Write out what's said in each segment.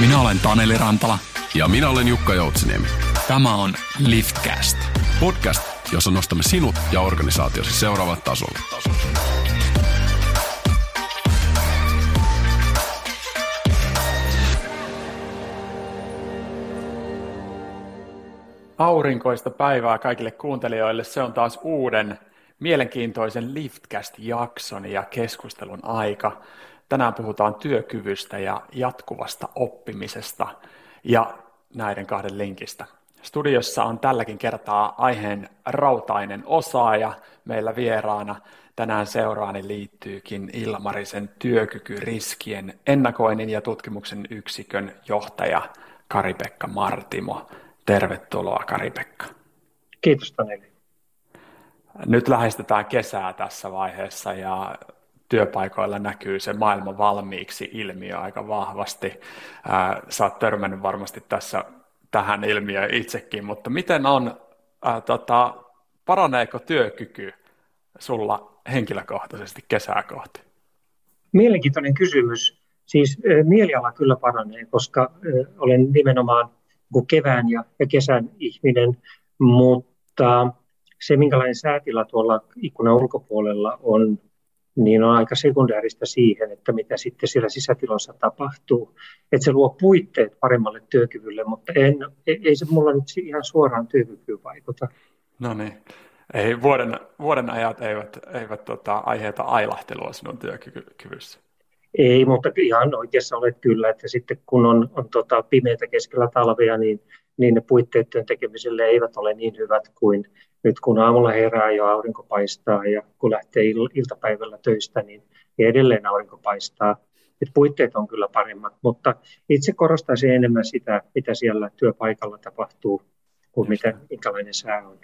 Minä olen Taneli Rantala. Ja minä olen Jukka Joutsiniemi. Tämä on Liftcast. Podcast, jossa nostamme sinut ja organisaatiosi seuraavalle tasolle. Aurinkoista päivää kaikille kuuntelijoille. Se on taas uuden mielenkiintoisen Liftcast-jakson ja keskustelun aika. Tänään puhutaan työkyvystä ja jatkuvasta oppimisesta ja näiden kahden linkistä. Studiossa on tälläkin kertaa aiheen rautainen osaaja meillä vieraana. Tänään seuraani liittyykin Ilmarisen työkykyriskien ennakoinnin ja tutkimuksen yksikön johtaja Kari-Pekka Martimo. Tervetuloa Kari-Pekka. Kiitos Taneli. Nyt lähestytään kesää tässä vaiheessa ja työpaikoilla näkyy se maailman valmiiksi ilmiö aika vahvasti. Sä oot törmännyt varmasti tässä tähän ilmiöön itsekin, mutta miten on, ää, tota, paraneeko työkyky sulla henkilökohtaisesti kesää kohti? Mielenkiintoinen kysymys. Siis mieliala kyllä paranee, koska olen nimenomaan kevään ja, ja kesän ihminen, mutta se, minkälainen säätila tuolla ikkunan ulkopuolella on, niin on aika sekundääristä siihen, että mitä sitten siellä sisätilossa tapahtuu. Että se luo puitteet paremmalle työkyvylle, mutta en, ei se mulla nyt ihan suoraan työkykyyn vaikuta. No niin. Ei, vuoden, vuoden ajat eivät, eivät tota, aiheeta ailahtelua sinun työkyvyssä. Ei, mutta ihan oikeassa olet kyllä, että sitten kun on, on tota pimeitä keskellä talvea, niin, niin ne puitteet työn tekemiselle eivät ole niin hyvät kuin nyt kun aamulla herää ja aurinko paistaa ja kun lähtee il- iltapäivällä töistä, niin edelleen aurinko paistaa. Et puitteet on kyllä paremmat, mutta itse korostaisin enemmän sitä, mitä siellä työpaikalla tapahtuu, kuin mitä, minkälainen sää on.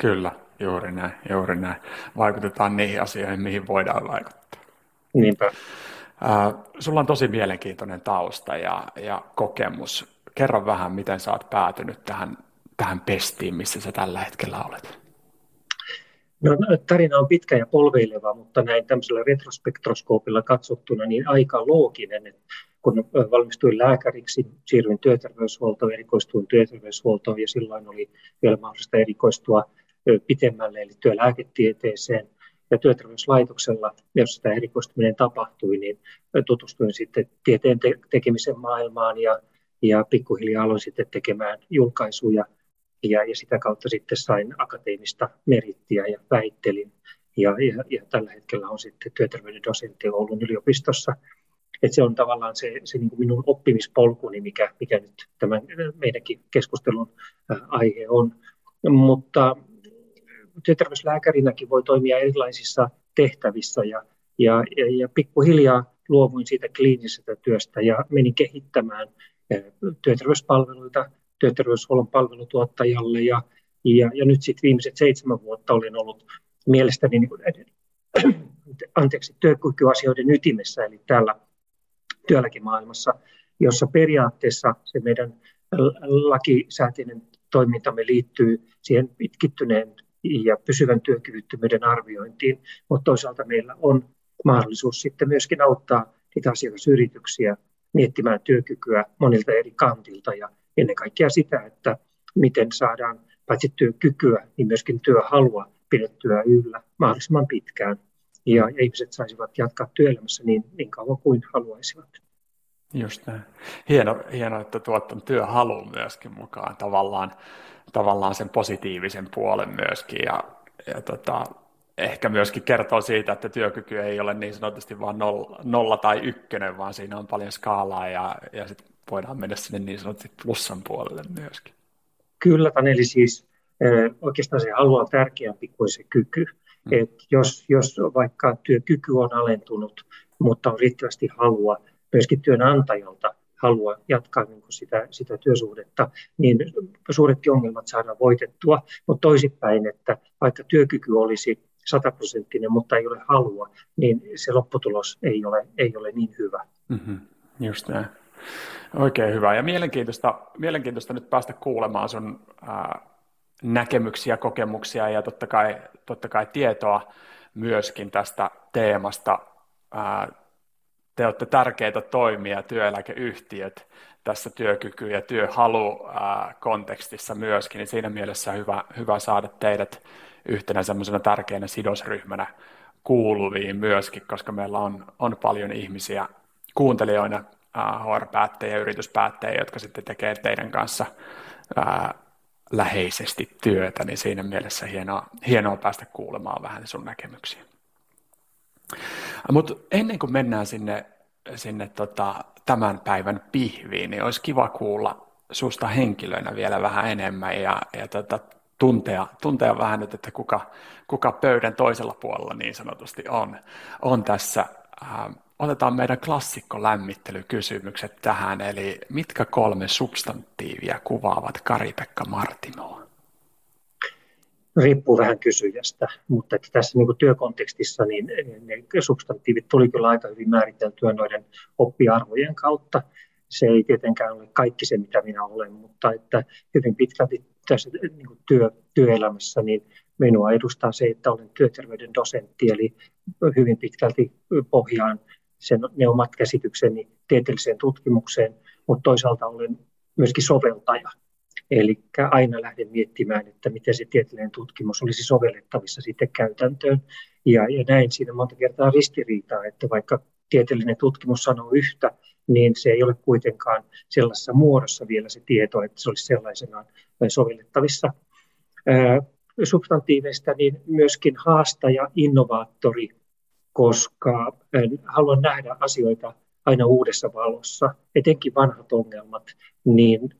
Kyllä, juuri näin, juuri näin. Vaikutetaan niihin asioihin, mihin voidaan vaikuttaa. Niinpä. Äh, sulla on tosi mielenkiintoinen tausta ja, ja kokemus. Kerro vähän, miten sä oot päätynyt tähän, tähän pestiin, missä sä tällä hetkellä olet. No, tarina on pitkä ja polveileva, mutta näin tämmöisellä retrospektroskoopilla katsottuna niin aika looginen. Että kun valmistuin lääkäriksi, siirryin työterveyshuoltoon, erikoistuin työterveyshuoltoon ja silloin oli vielä mahdollista erikoistua pitemmälle, eli työlääketieteeseen. Ja työterveyslaitoksella, jossa tämä erikoistuminen tapahtui, niin tutustuin sitten tieteen tekemisen maailmaan ja, ja pikkuhiljaa aloin sitten tekemään julkaisuja – ja, ja sitä kautta sitten sain akateemista merittiä ja väittelin. Ja, ja, ja tällä hetkellä on sitten työterveyden dosentti Oulun yliopistossa. Et se on tavallaan se, se niin kuin minun oppimispolkuni, mikä, mikä nyt tämän meidänkin keskustelun aihe on. Mutta työterveyslääkärinäkin voi toimia erilaisissa tehtävissä ja, ja, ja, ja pikkuhiljaa luovuin siitä kliinisestä työstä ja menin kehittämään työterveyspalveluita työterveyshuollon palvelutuottajalle. Ja, ja, ja nyt sitten viimeiset seitsemän vuotta olen ollut mielestäni niin kuin, anteeksi, työkykyasioiden ytimessä, eli täällä työlläkimaailmassa, jossa periaatteessa se meidän lakisääteinen toimintamme liittyy siihen pitkittyneen ja pysyvän työkyvyttömyyden arviointiin, mutta toisaalta meillä on mahdollisuus sitten myöskin auttaa niitä asiakasyrityksiä miettimään työkykyä monilta eri kantilta ja ennen kaikkea sitä, että miten saadaan paitsi työkykyä, niin myöskin työhalua pidettyä yllä mahdollisimman pitkään. Ja ihmiset saisivat jatkaa työelämässä niin, niin kauan kuin haluaisivat. Just näin. Hieno, hieno että tuot on työhalun myöskin mukaan, tavallaan, tavallaan sen positiivisen puolen myöskin. Ja, ja tota, ehkä myöskin kertoo siitä, että työkyky ei ole niin sanotusti vain nolla, nolla tai ykkönen, vaan siinä on paljon skaalaa ja, ja sit voidaan mennä sinne niin sanotusti plussan puolelle myöskin. Kyllä, Taneli, siis oikeastaan se halu on tärkeämpi kuin se kyky. Hmm. Et jos, jos vaikka työkyky on alentunut, mutta on riittävästi halua myöskin työnantajalta halua jatkaa niin kuin sitä, sitä työsuhdetta, niin suuretkin ongelmat saadaan voitettua. Mutta toisinpäin, että vaikka työkyky olisi sataprosenttinen, mutta ei ole halua, niin se lopputulos ei ole, ei ole niin hyvä. Mm-hmm. Just näin. Oikein hyvä ja mielenkiintoista, mielenkiintoista nyt päästä kuulemaan sun ää, näkemyksiä, kokemuksia ja totta kai, totta kai tietoa myöskin tästä teemasta. Ää, te olette tärkeitä toimia työeläkeyhtiöt tässä työkyky- ja työhalu kontekstissa myöskin, niin siinä mielessä hyvä, hyvä saada teidät yhtenä semmoisena tärkeänä sidosryhmänä kuuluviin myöskin, koska meillä on, on paljon ihmisiä kuuntelijoina, HR-päättäjiä, yrityspäättäjiä, jotka sitten tekee teidän kanssa ää, läheisesti työtä, niin siinä mielessä hienoa, hienoa päästä kuulemaan vähän sun näkemyksiä. Mutta ennen kuin mennään sinne, sinne tota, tämän päivän pihviin, niin olisi kiva kuulla susta henkilönä vielä vähän enemmän ja, ja tota, tuntea, tuntea vähän nyt, että kuka, kuka pöydän toisella puolella niin sanotusti on, on tässä. Otetaan meidän klassikko lämmittelykysymykset tähän, eli mitkä kolme substantiivia kuvaavat Kari-Pekka Martimoa? riippuu vähän kysyjästä, mutta että tässä niin kuin työkontekstissa niin ne substantiivit tuli kyllä aika hyvin määriteltyä noiden oppiarvojen kautta. Se ei tietenkään ole kaikki se, mitä minä olen, mutta että hyvin pitkälti tässä niin työ, työelämässä niin minua edustaa se, että olen työterveyden dosentti, eli hyvin pitkälti pohjaan sen, ne omat käsitykseni tieteelliseen tutkimukseen, mutta toisaalta olen myöskin soveltaja. Eli aina lähden miettimään, että miten se tieteellinen tutkimus olisi sovellettavissa sitten käytäntöön. Ja, ja näin siinä monta kertaa ristiriitaa, että vaikka tieteellinen tutkimus sanoo yhtä, niin se ei ole kuitenkaan sellaisessa muodossa vielä se tieto, että se olisi sellaisenaan sovellettavissa. Substantiiveista niin myöskin haastaja, innovaattori, koska haluan nähdä asioita aina uudessa valossa, etenkin vanhat ongelmat, niin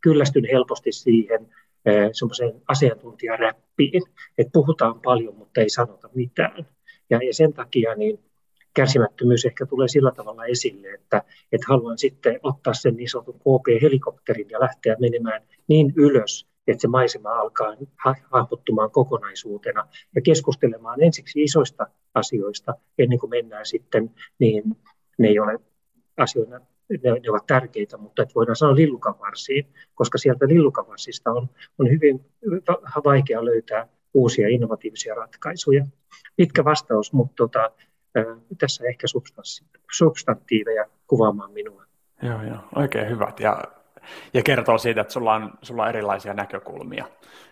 kyllästyn helposti siihen semmoiseen asiantuntijaräppiin, että puhutaan paljon, mutta ei sanota mitään. Ja, ja sen takia niin kärsimättömyys ehkä tulee sillä tavalla esille, että, että haluan sitten ottaa sen niin sanotun KP-helikopterin ja lähteä menemään niin ylös, että se maisema alkaa hahmottumaan kokonaisuutena ja keskustelemaan ensiksi isoista asioista ennen kuin mennään sitten niin ne ei ole asioina, ne, ne ovat tärkeitä, mutta että voidaan sanoa lillukavarsiin, koska sieltä lillukaversista on, on hyvin vaikea löytää uusia innovatiivisia ratkaisuja. Pitkä vastaus, mutta tota, tässä ehkä substantiiveja kuvaamaan minua. Joo, joo, oikein hyvät. Ja, ja kertoo siitä, että sulla on, sulla on erilaisia näkökulmia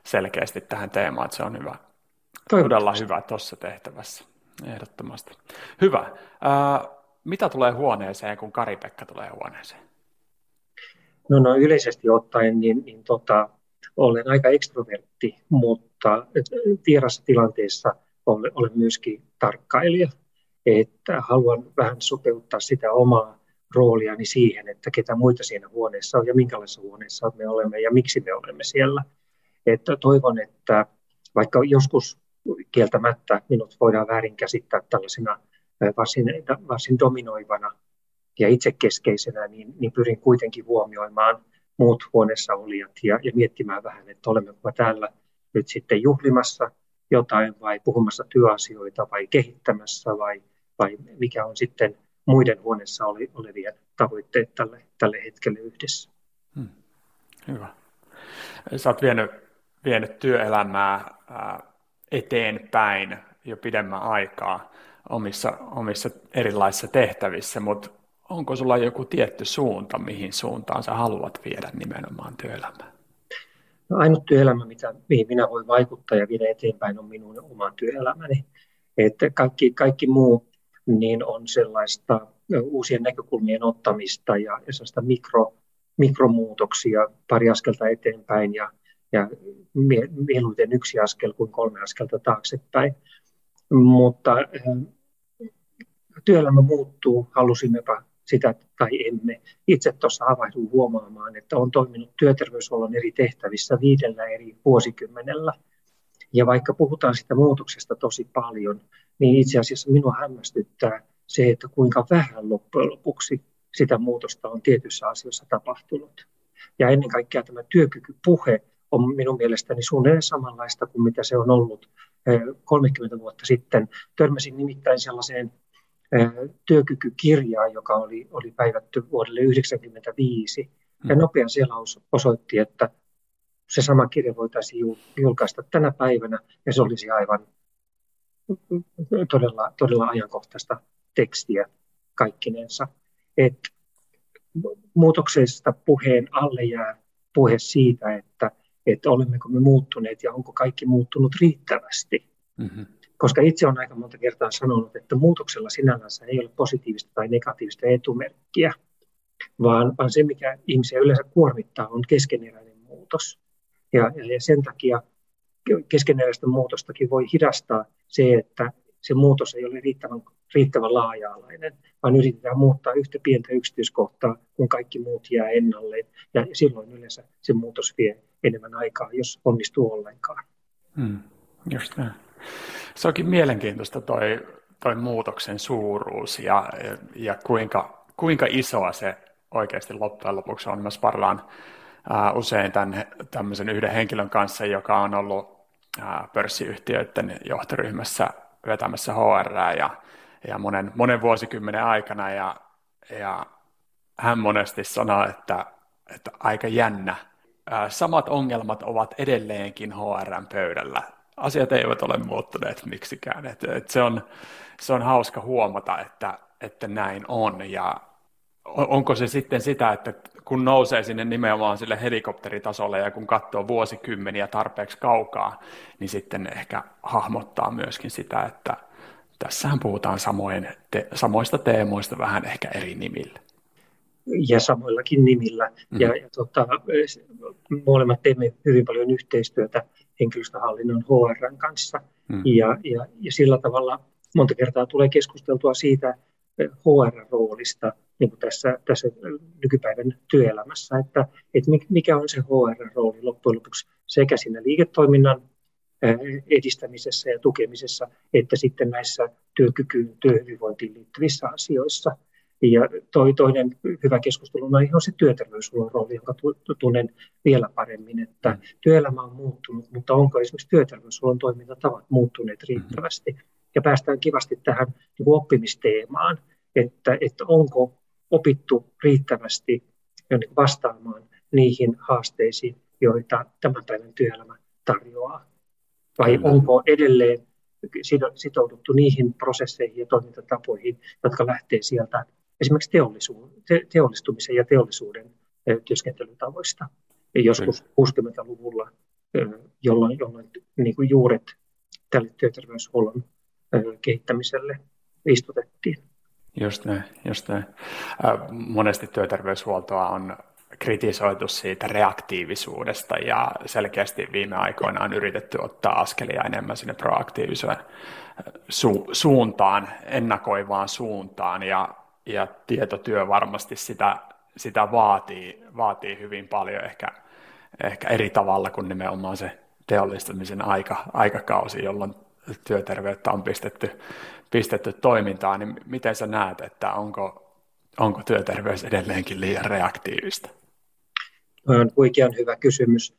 selkeästi tähän teemaan, että se on hyvä. Todella hyvä tuossa tehtävässä, ehdottomasti. Hyvä. Äh, mitä tulee huoneeseen, kun Kari-Pekka tulee huoneeseen? No, no yleisesti ottaen niin, niin tota, olen aika ekstrovertti, mutta vierassa tilanteessa olen, olen myöskin tarkkailija että haluan vähän sopeuttaa sitä omaa rooliani siihen, että ketä muita siinä huoneessa on ja minkälaisessa huoneessa me olemme ja miksi me olemme siellä. Että toivon, että vaikka joskus kieltämättä minut voidaan väärin käsittää tällaisena varsin, varsin dominoivana ja itsekeskeisenä, niin, niin pyrin kuitenkin huomioimaan muut huoneessa olijat ja, ja miettimään vähän, että olemmeko täällä nyt sitten juhlimassa jotain vai puhumassa työasioita vai kehittämässä vai vai mikä on sitten muiden huoneessa oli, olevien tavoitteet tälle, tälle hetkelle yhdessä. Hmm. Hyvä. Sä oot vienyt, vienyt työelämää eteenpäin jo pidemmän aikaa omissa, omissa erilaisissa tehtävissä, mutta onko sulla joku tietty suunta, mihin suuntaan sä haluat viedä nimenomaan työelämää? No, ainut työelämä, mitä, mihin minä voin vaikuttaa ja viedä eteenpäin, on minun oma työelämäni. Että kaikki, kaikki muu niin on sellaista uusien näkökulmien ottamista ja, ja sellaista mikro, mikromuutoksia pari askelta eteenpäin ja, ja mieluiten yksi askel kuin kolme askelta taaksepäin. Mutta työelämä muuttuu, halusimmepa sitä tai emme. Itse tuossa havahdun huomaamaan, että on toiminut työterveyshuollon eri tehtävissä viidellä eri vuosikymmenellä. Ja vaikka puhutaan sitä muutoksesta tosi paljon, niin itse asiassa minua hämmästyttää se, että kuinka vähän loppujen lopuksi sitä muutosta on tietyissä asioissa tapahtunut. Ja ennen kaikkea tämä työkykypuhe on minun mielestäni suunnilleen samanlaista kuin mitä se on ollut 30 eh, vuotta sitten. Törmäsin nimittäin sellaiseen eh, työkykykirjaan, joka oli, oli päivätty vuodelle 1995. Ja mm. nopea selaus osoitti, että se sama kirja voitaisiin julkaista tänä päivänä, ja se olisi aivan todella, todella ajankohtaista tekstiä kaikkinensa. Et muutoksesta puheen alle jää puhe siitä, että, että olemmeko me muuttuneet ja onko kaikki muuttunut riittävästi. Mm-hmm. Koska itse olen aika monta kertaa sanonut, että muutoksella sinällänsä ei ole positiivista tai negatiivista etumerkkiä, vaan, vaan se, mikä ihmisiä yleensä kuormittaa, on keskeneräinen muutos. Ja, ja sen takia keskeneräistä muutostakin voi hidastaa se, että se muutos ei ole riittävän, riittävän laaja-alainen, vaan yritetään muuttaa yhtä pientä yksityiskohtaa, kun kaikki muut jää ennalleen. Ja silloin yleensä se muutos vie enemmän aikaa, jos onnistuu ollenkaan. Hmm, just näin. Se onkin mielenkiintoista toi, toi muutoksen suuruus ja, ja kuinka, kuinka isoa se oikeasti loppujen lopuksi on. Mä sparlaan ää, usein tämän tämmöisen yhden henkilön kanssa, joka on ollut ää, pörssiyhtiöiden johtoryhmässä vetämässä HR ja, ja monen, monen vuosikymmenen aikana ja, ja hän monesti sanoo, että, että aika jännä. Samat ongelmat ovat edelleenkin HRn pöydällä. Asiat eivät ole muuttuneet miksikään. Et, et se, on, se on hauska huomata, että, että näin on. Ja onko se sitten sitä, että kun nousee sinne nimenomaan sille helikopteritasolle ja kun katsoo vuosikymmeniä tarpeeksi kaukaa, niin sitten ehkä hahmottaa myöskin sitä, että tässähän puhutaan samoin, te, samoista teemoista vähän ehkä eri nimillä. Ja samoillakin nimillä. Mm-hmm. Ja, ja tota, molemmat teemme hyvin paljon yhteistyötä henkilöstöhallinnon HR kanssa. Mm. Ja, ja, ja sillä tavalla monta kertaa tulee keskusteltua siitä HR-roolista niin kuin tässä, tässä nykypäivän työelämässä, että, että mikä on se HR-rooli loppujen lopuksi sekä siinä liiketoiminnan edistämisessä ja tukemisessa, että sitten näissä työkykyyn, työhyvinvointiin liittyvissä asioissa. Ja toi, toinen hyvä keskustelu on ihan se työterveyshuollon rooli, jonka tunnen vielä paremmin, että mm. työelämä on muuttunut, mutta onko esimerkiksi työterveyshuollon toimintatavat muuttuneet riittävästi. Ja päästään kivasti tähän niin oppimisteemaan, että, että onko opittu riittävästi vastaamaan niihin haasteisiin, joita tämän päivän työelämä tarjoaa? Vai onko edelleen sitouduttu niihin prosesseihin ja toimintatapoihin, jotka lähtee sieltä esimerkiksi teollistumisen ja teollisuuden työskentelytavoista. Joskus 60-luvulla, jolloin, jolloin niin kuin juuret tälle työterveyshuollon kehittämiselle istutettiin. Just näin, just näin. Monesti työterveyshuoltoa on kritisoitu siitä reaktiivisuudesta ja selkeästi viime aikoina on yritetty ottaa askelia enemmän sinne proaktiivisuuden su- suuntaan, ennakoivaan suuntaan ja, ja tietotyö varmasti sitä, sitä vaatii, vaatii hyvin paljon ehkä, ehkä eri tavalla kuin nimenomaan se teollistumisen aika, aikakausi, jolloin työterveyttä on pistetty, pistetty toimintaan, niin miten sä näet, että onko, onko työterveys edelleenkin liian reaktiivista? on oikein hyvä kysymys.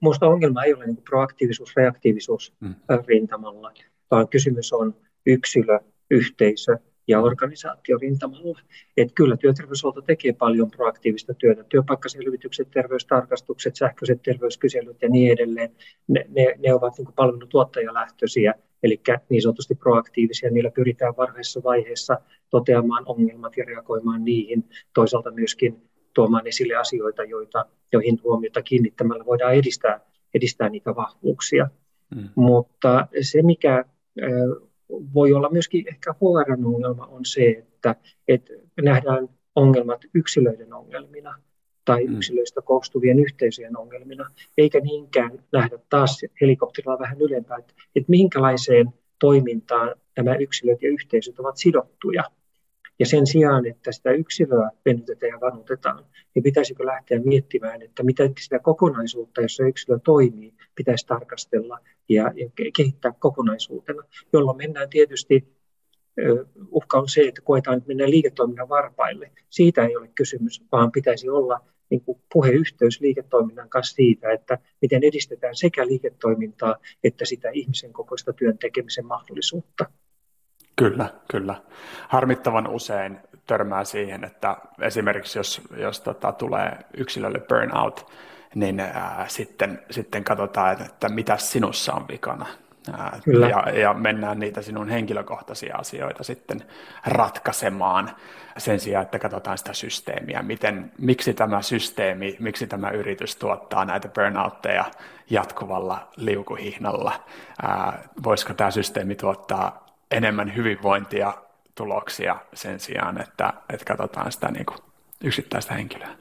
Minusta ongelma ei ole niin proaktiivisuus, reaktiivisuus mm. rintamalla, vaan kysymys on yksilö, yhteisö ja organisaatio rintamalla. Et kyllä työterveyshuolto tekee paljon proaktiivista työtä. Työpaikkaselvitykset, terveystarkastukset, sähköiset terveyskyselyt ja niin edelleen, ne, ne, ne ovat niin palvelutuottajalähtöisiä, eli niin sanotusti proaktiivisia. Niillä pyritään varhaisessa vaiheessa toteamaan ongelmat ja reagoimaan niihin. Toisaalta myöskin tuomaan esille asioita, joita, joihin huomiota kiinnittämällä voidaan edistää, edistää niitä vahvuuksia. Mm. Mutta se, mikä voi olla myöskin ehkä HR-ongelma, on se, että, että nähdään ongelmat yksilöiden ongelmina tai mm. yksilöistä koostuvien yhteisöjen ongelmina, eikä niinkään nähdä taas helikopterilla vähän ylempää, että, että minkälaiseen toimintaan nämä yksilöt ja yhteisöt ovat sidottuja. Ja sen sijaan, että sitä yksilöä venytetään ja vanutetaan, niin pitäisikö lähteä miettimään, että mitä sitä kokonaisuutta, jossa yksilö toimii, pitäisi tarkastella ja, ja kehittää kokonaisuutena, jolloin mennään tietysti uhka on se, että koetaan, että mennään liiketoiminnan varpaille. Siitä ei ole kysymys, vaan pitäisi olla niin kuin puheyhteys liiketoiminnan kanssa siitä, että miten edistetään sekä liiketoimintaa että sitä ihmisen kokoista työn tekemisen mahdollisuutta. Kyllä, kyllä. Harmittavan usein törmää siihen, että esimerkiksi jos, jos tota, tulee yksilölle burnout, niin ää, sitten, sitten katsotaan, että, että mitä sinussa on vikana. ja, ja mennään niitä sinun henkilökohtaisia asioita sitten ratkaisemaan sen sijaan, että katsotaan sitä systeemiä, miten, miksi tämä systeemi, miksi tämä yritys tuottaa näitä burnoutteja jatkuvalla liukuhihnalla, ää, voisiko tämä systeemi tuottaa enemmän hyvinvointia tuloksia sen sijaan, että, että katsotaan sitä niin kuin yksittäistä henkilöä.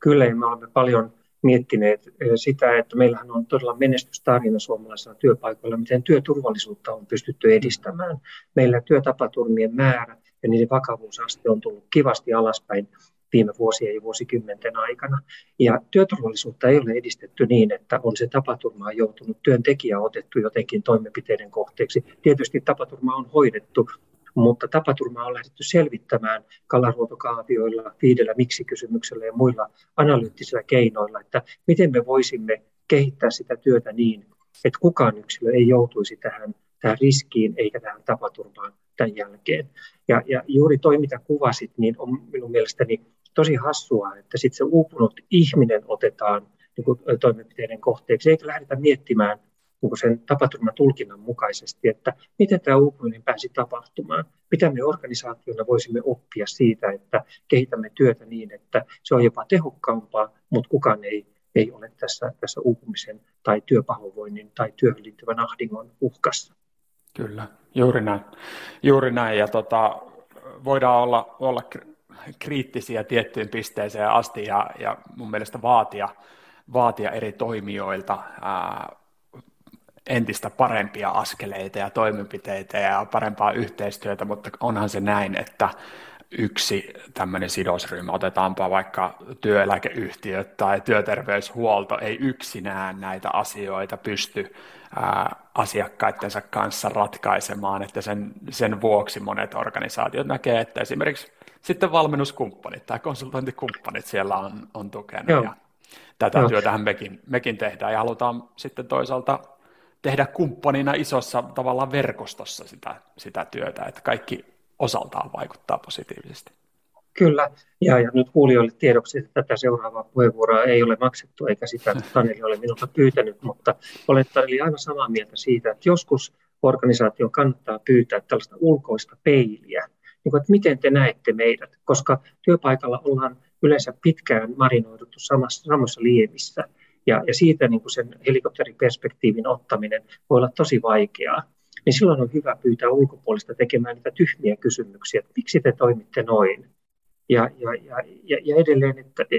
Kyllä, me olemme paljon miettineet sitä, että meillähän on todella menestystarina suomalaisilla työpaikoilla, miten työturvallisuutta on pystytty edistämään. Meillä työtapaturmien määrä ja niiden vakavuusaste on tullut kivasti alaspäin viime vuosien ja vuosikymmenten aikana. Ja työturvallisuutta ei ole edistetty niin, että on se tapaturma joutunut työntekijä otettu jotenkin toimenpiteiden kohteeksi. Tietysti tapaturma on hoidettu, mutta tapaturmaa on lähdetty selvittämään kalaruotokaavioilla, viidellä miksi-kysymyksellä ja muilla analyyttisillä keinoilla, että miten me voisimme kehittää sitä työtä niin, että kukaan yksilö ei joutuisi tähän, tähän riskiin eikä tähän tapaturmaan tämän jälkeen. Ja, ja juuri toi, mitä kuvasit, niin on minun mielestäni tosi hassua, että sitten se uupunut ihminen otetaan niin kuin, toimenpiteiden kohteeksi, eikä lähdetä miettimään niin sen tapaturman tulkinnan mukaisesti, että miten tämä uupuminen pääsi tapahtumaan, mitä me organisaationa voisimme oppia siitä, että kehitämme työtä niin, että se on jopa tehokkaampaa, mutta kukaan ei, ei ole tässä, tässä uupumisen tai työpahoinvoinnin tai työhön liittyvän ahdingon uhkassa. Kyllä, juuri näin. Juuri näin. Ja tota, voidaan olla, olla kriittisiä tiettyyn pisteeseen asti ja, ja mun mielestä vaatia, vaatia eri toimijoilta ää, entistä parempia askeleita ja toimenpiteitä ja parempaa yhteistyötä, mutta onhan se näin, että yksi tämmöinen sidosryhmä, otetaanpa vaikka työeläkeyhtiöt tai työterveyshuolto, ei yksinään näitä asioita pysty ää, asiakkaittensa kanssa ratkaisemaan, että sen, sen vuoksi monet organisaatiot näkee, että esimerkiksi sitten valmennuskumppanit tai konsultointikumppanit siellä on, on tukenut Joo. ja tätä Joo. työtähän mekin, mekin tehdään ja halutaan sitten toisaalta tehdä kumppanina isossa tavallaan verkostossa sitä, sitä työtä, että kaikki osaltaan vaikuttaa positiivisesti. Kyllä, ja, ja nyt kuulijoille tiedoksi, että tätä seuraavaa puheenvuoroa ei ole maksettu, eikä sitä Taneli ole minulta pyytänyt, mutta olen Taneli aivan samaa mieltä siitä, että joskus organisaation kannattaa pyytää tällaista ulkoista peiliä, niin kuin, että miten te näette meidät, koska työpaikalla ollaan yleensä pitkään marinoiduttu samassa, samassa liemissä, ja, ja siitä niin kuin sen helikopteriperspektiivin ottaminen voi olla tosi vaikeaa, niin silloin on hyvä pyytää ulkopuolista tekemään niitä tyhmiä kysymyksiä, että miksi te toimitte noin. Ja, ja, ja, ja edelleen, että e,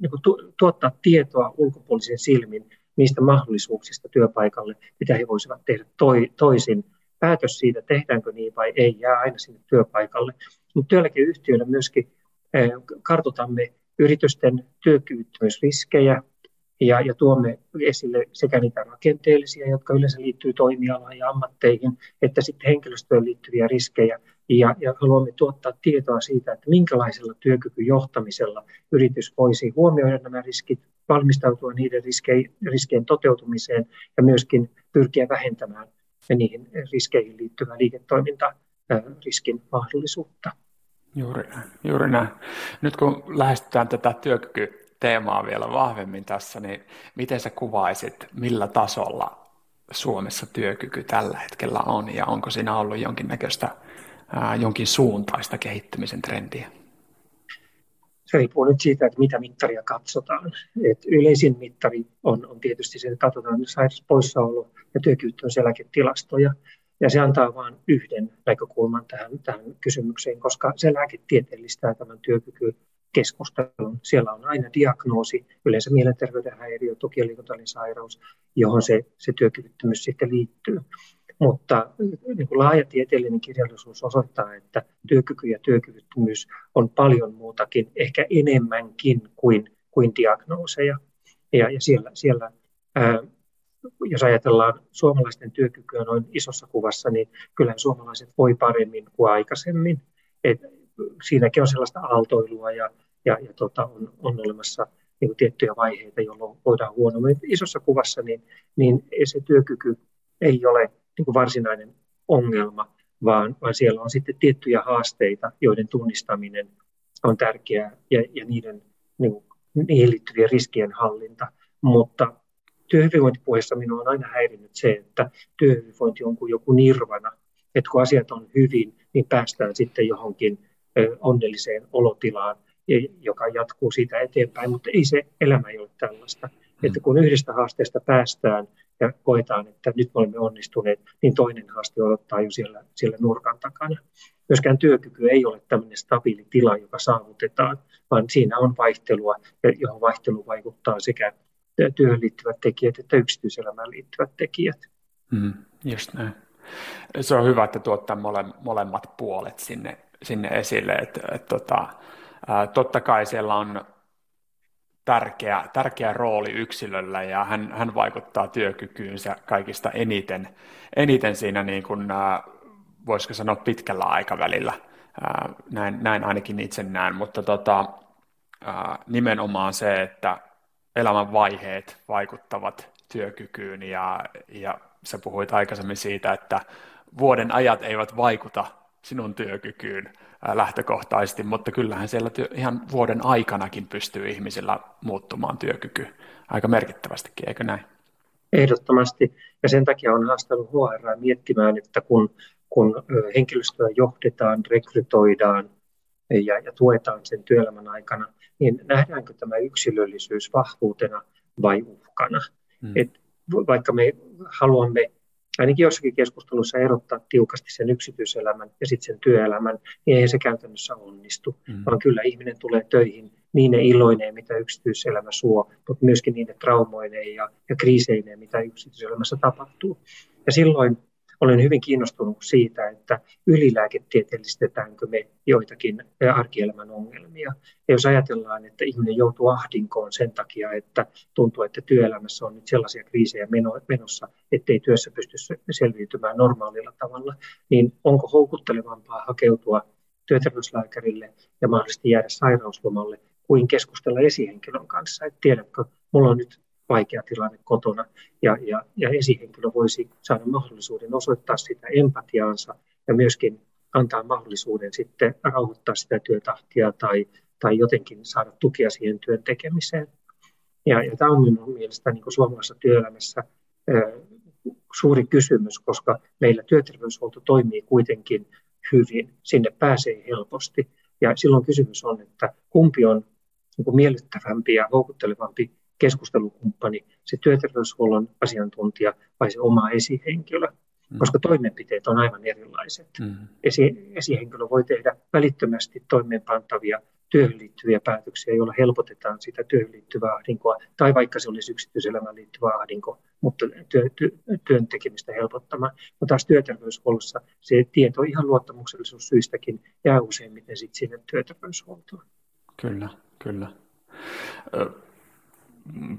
niin kuin tu, tuottaa tietoa ulkopuolisen silmin niistä mahdollisuuksista työpaikalle, mitä he voisivat tehdä toi, toisin. Päätös siitä, tehdäänkö niin vai ei, jää aina sinne työpaikalle. Mutta työeläkeyhtiöillä myöskin kartoitamme yritysten työkyvyttömyysriskejä, ja, ja tuomme esille sekä niitä rakenteellisia, jotka yleensä liittyy toimialaan ja ammatteihin, että sitten henkilöstöön liittyviä riskejä. Ja, ja haluamme tuottaa tietoa siitä, että minkälaisella työkykyjohtamisella yritys voisi huomioida nämä riskit, valmistautua niiden riskei, riskien toteutumiseen ja myöskin pyrkiä vähentämään niihin riskeihin liittyvää liiketoimintariskin mahdollisuutta. Juuri näin, juuri näin. Nyt kun lähestytään tätä työkyky teemaa vielä vahvemmin tässä, niin miten sä kuvaisit, millä tasolla Suomessa työkyky tällä hetkellä on ja onko siinä ollut jonkinnäköistä, jonkin suuntaista kehittymisen trendiä? Riippuu nyt siitä, että mitä mittaria katsotaan. Et yleisin mittari on, on tietysti se, että katsotaan sairauspoissaolo ja työkyvyttömyyseläketilastoja. Ja se antaa vain yhden näkökulman tähän, tähän kysymykseen, koska se lääketieteellistää tämän työkyky keskustelun. Siellä on aina diagnoosi, yleensä mielenterveyden häiriö, tuki- ja sairaus, johon se, se työkyvyttömyys sitten liittyy. Mutta niin kuin laaja tieteellinen kirjallisuus osoittaa, että työkyky ja työkyvyttömyys on paljon muutakin, ehkä enemmänkin kuin, kuin diagnooseja. Ja, ja siellä, siellä ää, jos ajatellaan suomalaisten työkykyä noin isossa kuvassa, niin kyllä suomalaiset voi paremmin kuin aikaisemmin. Et siinäkin on sellaista aaltoilua ja, ja, ja tota, on, on olemassa niin kuin tiettyjä vaiheita, jolloin voidaan huonommin. Isossa kuvassa niin, niin se työkyky ei ole niin kuin varsinainen ongelma, vaan, vaan siellä on sitten tiettyjä haasteita, joiden tunnistaminen on tärkeää ja, ja niiden, niin kuin, niihin liittyvien riskien hallinta. Mutta työhyvinvointipuheessa minua on aina häirinnyt se, että työhyvinvointi on kuin joku nirvana, että kun asiat on hyvin, niin päästään sitten johonkin onnelliseen olotilaan, joka jatkuu siitä eteenpäin, mutta ei se elämä ei ole tällaista. Mm. Että kun yhdestä haasteesta päästään ja koetaan, että nyt me olemme onnistuneet, niin toinen haaste odottaa jo siellä, siellä nurkan takana. Myöskään työkyky ei ole tämmöinen stabiili tila, joka saavutetaan, vaan siinä on vaihtelua, johon vaihtelu vaikuttaa sekä työhön liittyvät tekijät että yksityiselämään liittyvät tekijät. Mm, just näin. Se on hyvä, että tuottaa mole, molemmat puolet sinne, sinne esille. Et, et, tota, ää, totta kai siellä on tärkeä, tärkeä rooli yksilöllä ja hän, hän vaikuttaa työkykyynsä kaikista eniten, eniten siinä niin kuin, voisiko sanoa pitkällä aikavälillä. Näin, näin ainakin itse näen, mutta tota, nimenomaan se, että elämän vaiheet vaikuttavat työkykyyn ja, ja sä puhuit aikaisemmin siitä, että vuoden ajat eivät vaikuta sinun työkykyyn lähtökohtaisesti, mutta kyllähän siellä työ, ihan vuoden aikanakin pystyy ihmisillä muuttumaan työkyky aika merkittävästikin, eikö näin? Ehdottomasti, ja sen takia on haastanut HR miettimään, että kun, kun henkilöstöä johdetaan, rekrytoidaan ja, ja tuetaan sen työelämän aikana, niin nähdäänkö tämä yksilöllisyys vahvuutena vai uhkana? Hmm. Et vaikka me haluamme ainakin jossakin keskustelussa erottaa tiukasti sen yksityiselämän ja sitten sen työelämän, niin ei se käytännössä onnistu, mm. vaan kyllä ihminen tulee töihin niin ne iloineen, mitä yksityiselämä suo, mutta myöskin niiden traumoineen ja, ja kriiseineen, mitä yksityiselämässä tapahtuu. Ja silloin olen hyvin kiinnostunut siitä, että ylilääketieteellistetäänkö me joitakin arkielämän ongelmia. Ja jos ajatellaan, että ihminen joutuu ahdinkoon sen takia, että tuntuu, että työelämässä on nyt sellaisia kriisejä menossa, ettei työssä pysty selviytymään normaalilla tavalla, niin onko houkuttelevampaa hakeutua työterveyslääkärille ja mahdollisesti jäädä sairauslomalle kuin keskustella esihenkilön kanssa, että tiedätkö, mulla on nyt vaikea tilanne kotona ja, ja, ja esihenkilö voisi saada mahdollisuuden osoittaa sitä empatiaansa ja myöskin antaa mahdollisuuden sitten rauhoittaa sitä työtahtia tai, tai jotenkin saada tukea siihen työn tekemiseen. Ja, ja tämä on minun mielestäni niin suomalaisessa työelämässä suuri kysymys, koska meillä työterveyshuolto toimii kuitenkin hyvin, sinne pääsee helposti. Ja silloin kysymys on, että kumpi on niin miellyttävämpi ja houkuttelevampi keskustelukumppani, se työterveyshuollon asiantuntija vai se oma esihenkilö, mm. koska toimenpiteet on aivan erilaiset. Mm. Esi- esihenkilö voi tehdä välittömästi toimeenpantavia työhön liittyviä päätöksiä, joilla helpotetaan sitä työhön liittyvää ahdinkoa, tai vaikka se olisi yksityiselämään liittyvä ahdinko, mutta työ, työ, työn tekemistä helpottamaan. Mutta taas työterveyshuollossa se tieto ihan luottamuksellisuussyistäkin jää useimmiten sitten sinne työterveyshuoltoon. Kyllä, kyllä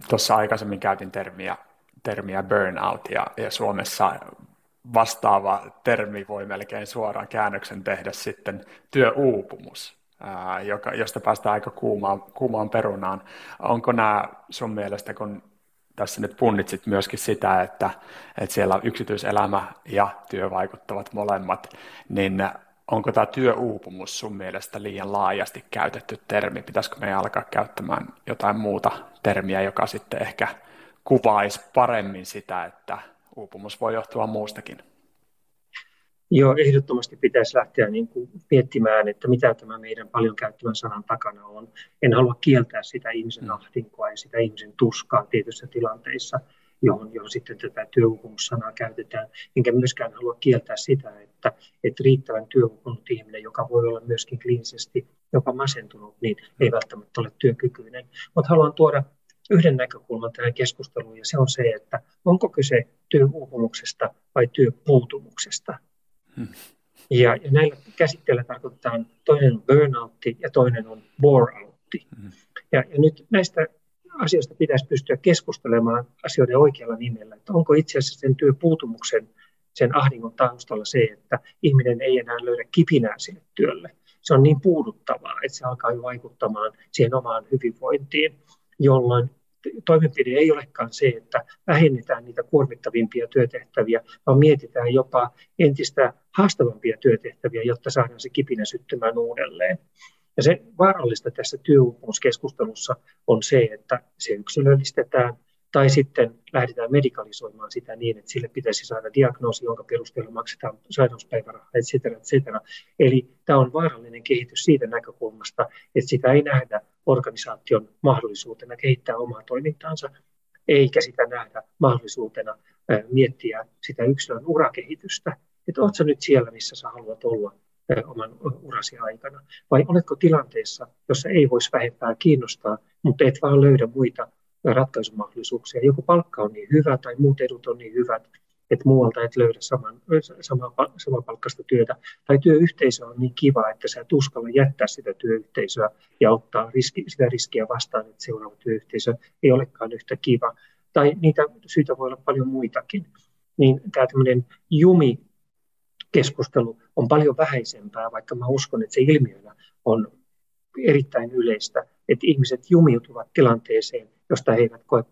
tuossa aikaisemmin käytin termiä, termiä burnout ja, ja Suomessa vastaava termi voi melkein suoraan käännöksen tehdä sitten työuupumus, ää, joka, josta päästään aika kuumaan, kuumaan perunaan. Onko nämä sun mielestä, kun tässä nyt punnitsit myöskin sitä, että, että siellä yksityiselämä ja työ vaikuttavat molemmat, niin onko tämä työuupumus sun mielestä liian laajasti käytetty termi? Pitäisikö meidän alkaa käyttämään jotain muuta termiä, joka sitten ehkä kuvaisi paremmin sitä, että uupumus voi johtua muustakin? Joo, ehdottomasti pitäisi lähteä niin kuin miettimään, että mitä tämä meidän paljon käyttämän sanan takana on. En halua kieltää sitä ihmisen mm. ahdinkoa ja sitä ihmisen tuskaa tietyissä tilanteissa, johon, johon sitten tätä työuupumussanaa käytetään. Enkä myöskään halua kieltää sitä, että, että riittävän työuupunut ihminen, joka voi olla myöskin kliinisesti jopa masentunut, niin ei välttämättä ole työkykyinen. Mutta haluan tuoda yhden näkökulman tähän keskusteluun, ja se on se, että onko kyse työuupumuksesta vai työpuutumuksesta. Hmm. Ja, ja näillä käsitteillä tarkoitetaan, toinen on burnoutti ja toinen on boreoutti. Hmm. Ja, ja nyt näistä asioista pitäisi pystyä keskustelemaan asioiden oikealla nimellä. Että onko itse asiassa sen työpuutumuksen, sen ahdingon taustalla se, että ihminen ei enää löydä kipinää sille työlle. Se on niin puuduttavaa, että se alkaa jo vaikuttamaan siihen omaan hyvinvointiin, jolloin toimenpide ei olekaan se, että vähennetään niitä kuormittavimpia työtehtäviä, vaan mietitään jopa entistä haastavampia työtehtäviä, jotta saadaan se kipinä syttymään uudelleen. Ja se vaarallista tässä työuupumuskeskustelussa on se, että se yksilöllistetään, tai sitten lähdetään medikalisoimaan sitä niin, että sille pitäisi saada diagnoosi, jonka perusteella maksetaan sairauspäivärahaa, et cetera, et cetera. Eli tämä on vaarallinen kehitys siitä näkökulmasta, että sitä ei nähdä organisaation mahdollisuutena kehittää omaa toimintaansa, eikä sitä nähdä mahdollisuutena miettiä sitä yksilön urakehitystä, että oletko nyt siellä, missä sä haluat olla oman urasi aikana, vai oletko tilanteessa, jossa ei voisi vähempää kiinnostaa, mutta et vaan löydä muita ratkaisumahdollisuuksia. Joku palkka on niin hyvä tai muut edut on niin hyvät, että muualta et löydä saman, saman, saman palkkasta työtä. Tai työyhteisö on niin kiva, että sä et uskalla jättää sitä työyhteisöä ja ottaa riski, sitä riskiä vastaan, että seuraava työyhteisö ei olekaan yhtä kiva. Tai niitä syitä voi olla paljon muitakin. Niin tämä tämmöinen jumi keskustelu on paljon vähäisempää, vaikka mä uskon, että se ilmiönä on erittäin yleistä, että ihmiset jumiutuvat tilanteeseen, josta he eivät koe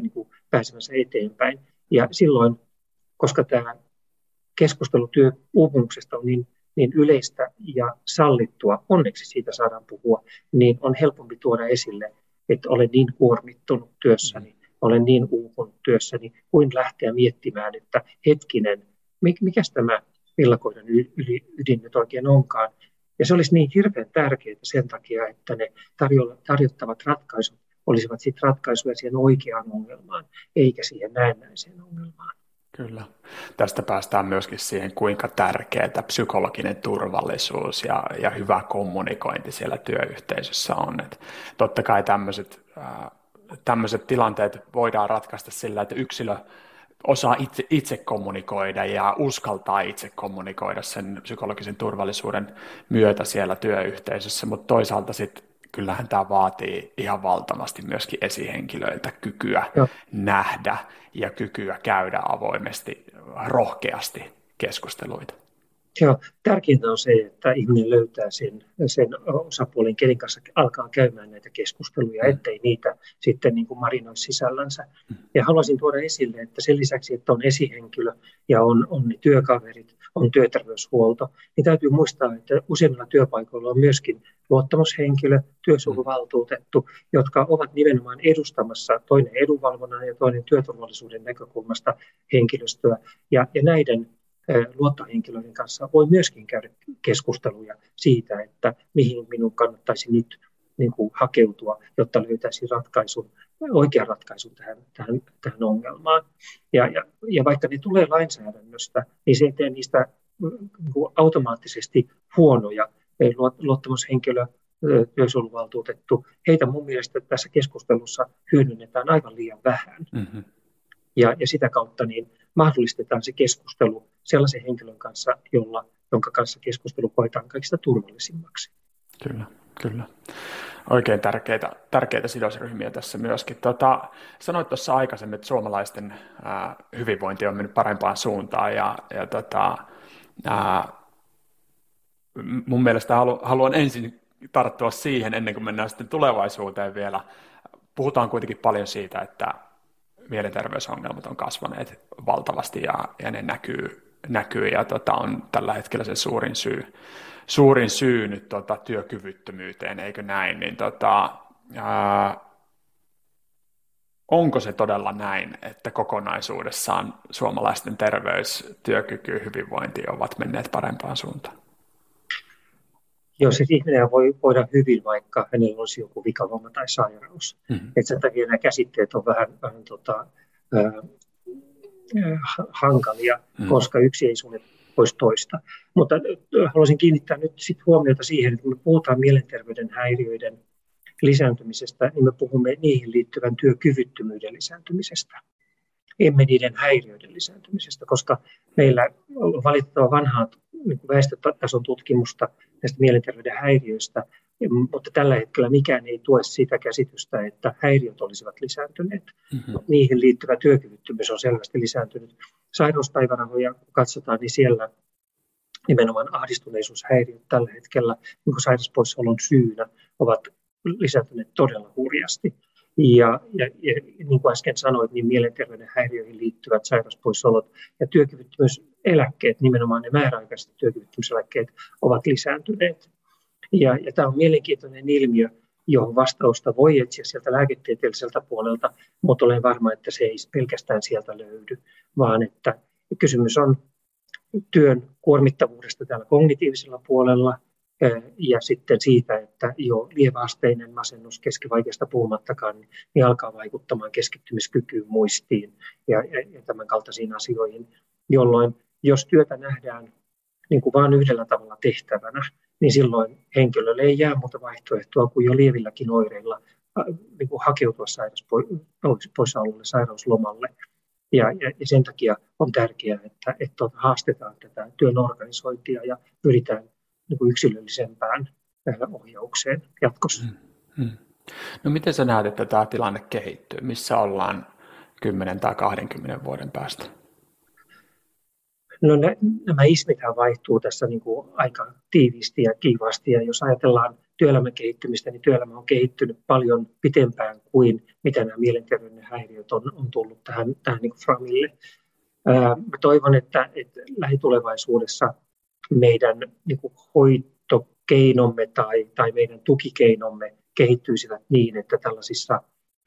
niin kuin, pääsemänsä eteenpäin. Ja silloin, koska tämä keskustelu työuupumuksesta on niin, niin yleistä ja sallittua, onneksi siitä saadaan puhua, niin on helpompi tuoda esille, että olen niin kuormittunut työssäni, olen niin uupunut työssäni, kuin lähteä miettimään, että hetkinen, mikä tämä villakoiran ydin nyt oikein onkaan. Ja se olisi niin hirveän tärkeää sen takia, että ne tarjottavat ratkaisut olisivat sitten ratkaisuja siihen oikeaan ongelmaan, eikä siihen näennäiseen ongelmaan. Kyllä. Tästä päästään myöskin siihen, kuinka tärkeää psykologinen turvallisuus ja, ja hyvä kommunikointi siellä työyhteisössä on. Et totta kai tämmöiset, äh, tämmöiset tilanteet voidaan ratkaista sillä, että yksilö osaa itse, itse kommunikoida ja uskaltaa itse kommunikoida sen psykologisen turvallisuuden myötä siellä työyhteisössä, mutta toisaalta sitten kyllähän tämä vaatii ihan valtavasti myöskin esihenkilöiltä kykyä Joo. nähdä ja kykyä käydä avoimesti, rohkeasti keskusteluita. Joo, tärkeintä on se, että ihminen löytää sen, sen osapuolen, kenen kanssa alkaa käymään näitä keskusteluja, mm. ettei niitä sitten niin kuin marinoi sisällänsä. Mm. Ja haluaisin tuoda esille, että sen lisäksi, että on esihenkilö ja on, on ne työkaverit, on työterveyshuolto, niin täytyy muistaa, että useimmilla työpaikoilla on myöskin luottamushenkilö, työsuojeluvaltuutettu, jotka ovat nimenomaan edustamassa toinen edunvalvonnan ja toinen työturvallisuuden näkökulmasta henkilöstöä. Ja, ja näiden luottohenkilöiden kanssa voi myöskin käydä keskusteluja siitä, että mihin minun kannattaisi nyt niin kuin hakeutua, jotta löytäisi ratkaisun, oikean ratkaisun tähän, tähän, tähän ongelmaan. Ja, ja, ja vaikka ne tulee lainsäädännöstä, niin se ei tee niistä niin kuin automaattisesti huonoja. Luottamushenkilö, työsuojeluvaltuutettu, heitä mun mielestä tässä keskustelussa hyödynnetään aivan liian vähän. Mm-hmm. Ja, ja sitä kautta niin mahdollistetaan se keskustelu sellaisen henkilön kanssa, jolla, jonka kanssa keskustelu koetaan kaikista turvallisimmaksi. Kyllä, kyllä. Oikein tärkeitä, tärkeitä sidosryhmiä tässä myöskin. Tota, sanoit tuossa aikaisemmin, että suomalaisten ää, hyvinvointi on mennyt parempaan suuntaan ja, ja tota, ää, mun mielestä halu, haluan ensin tarttua siihen ennen kuin mennään sitten tulevaisuuteen vielä. Puhutaan kuitenkin paljon siitä, että mielenterveysongelmat on kasvaneet valtavasti ja, ja ne näkyy, näkyy ja tota, on tällä hetkellä se suurin syy, suurin syy nyt tota, työkyvyttömyyteen, eikö näin, niin tota, ää, onko se todella näin, että kokonaisuudessaan suomalaisten terveys, työkyky, hyvinvointi ovat menneet parempaan suuntaan? Jos siis ihminen voi voida hyvin, vaikka hänellä olisi joku vikavamma tai sairaus. Mm-hmm. Et sen takia nämä käsitteet on vähän, vähän tota, hankalia, mm-hmm. koska yksi ei sulje pois toista. Mutta haluaisin kiinnittää nyt sit huomiota siihen, että kun me puhutaan mielenterveyden häiriöiden lisääntymisestä, niin me puhumme niihin liittyvän työkyvyttömyyden lisääntymisestä emme niiden häiriöiden lisääntymisestä, koska meillä on valitettava vanhaa niin väestötason tutkimusta näistä mielenterveyden häiriöistä, mutta tällä hetkellä mikään ei tue sitä käsitystä, että häiriöt olisivat lisääntyneet. Mm-hmm. Niihin liittyvä työkyvyttömyys on selvästi lisääntynyt. Sairauspäivärahoja, kun katsotaan, niin siellä nimenomaan ahdistuneisuushäiriöt tällä hetkellä niin kuin sairauspoissaolon syynä ovat lisääntyneet todella hurjasti. Ja, ja, ja niin kuin äsken sanoit, niin mielenterveyden häiriöihin liittyvät sairauspoissaolot ja työkyvyttömyyseläkkeet, nimenomaan ne määräaikaiset työkyvyttömyyseläkkeet, ovat lisääntyneet. Ja, ja tämä on mielenkiintoinen ilmiö, johon vastausta voi etsiä sieltä lääketieteelliseltä puolelta, mutta olen varma, että se ei pelkästään sieltä löydy, vaan että kysymys on työn kuormittavuudesta täällä kognitiivisella puolella ja sitten siitä, että jo lieväasteinen masennus keskivaikeasta puhumattakaan, niin alkaa vaikuttamaan keskittymiskykyyn, muistiin ja, ja, tämän kaltaisiin asioihin, jolloin jos työtä nähdään niin kuin vain yhdellä tavalla tehtävänä, niin silloin henkilölle ei jää muuta vaihtoehtoa kuin jo lievilläkin oireilla niin kuin hakeutua sairauspoissaololle, sairauslomalle. Ja, ja, ja sen takia on tärkeää, että, että tuota, haastetaan tätä työn organisointia ja pyritään niin kuin yksilöllisempään ohjaukseen jatkossa. Hmm. Hmm. No miten sä näet, että tämä tilanne kehittyy? Missä ollaan 10 tai 20 vuoden päästä? No nämä ismithän vaihtuu tässä niin kuin aika tiiviisti ja kiivaasti. Ja jos ajatellaan työelämän kehittymistä, niin työelämä on kehittynyt paljon pitempään kuin mitä nämä mielenterveyden häiriöt on, on tullut tähän, tähän niin kuin framille. Ää, mä toivon, että, että lähitulevaisuudessa meidän niin kuin hoitokeinomme tai, tai meidän tukikeinomme kehittyisivät niin, että tällaisissa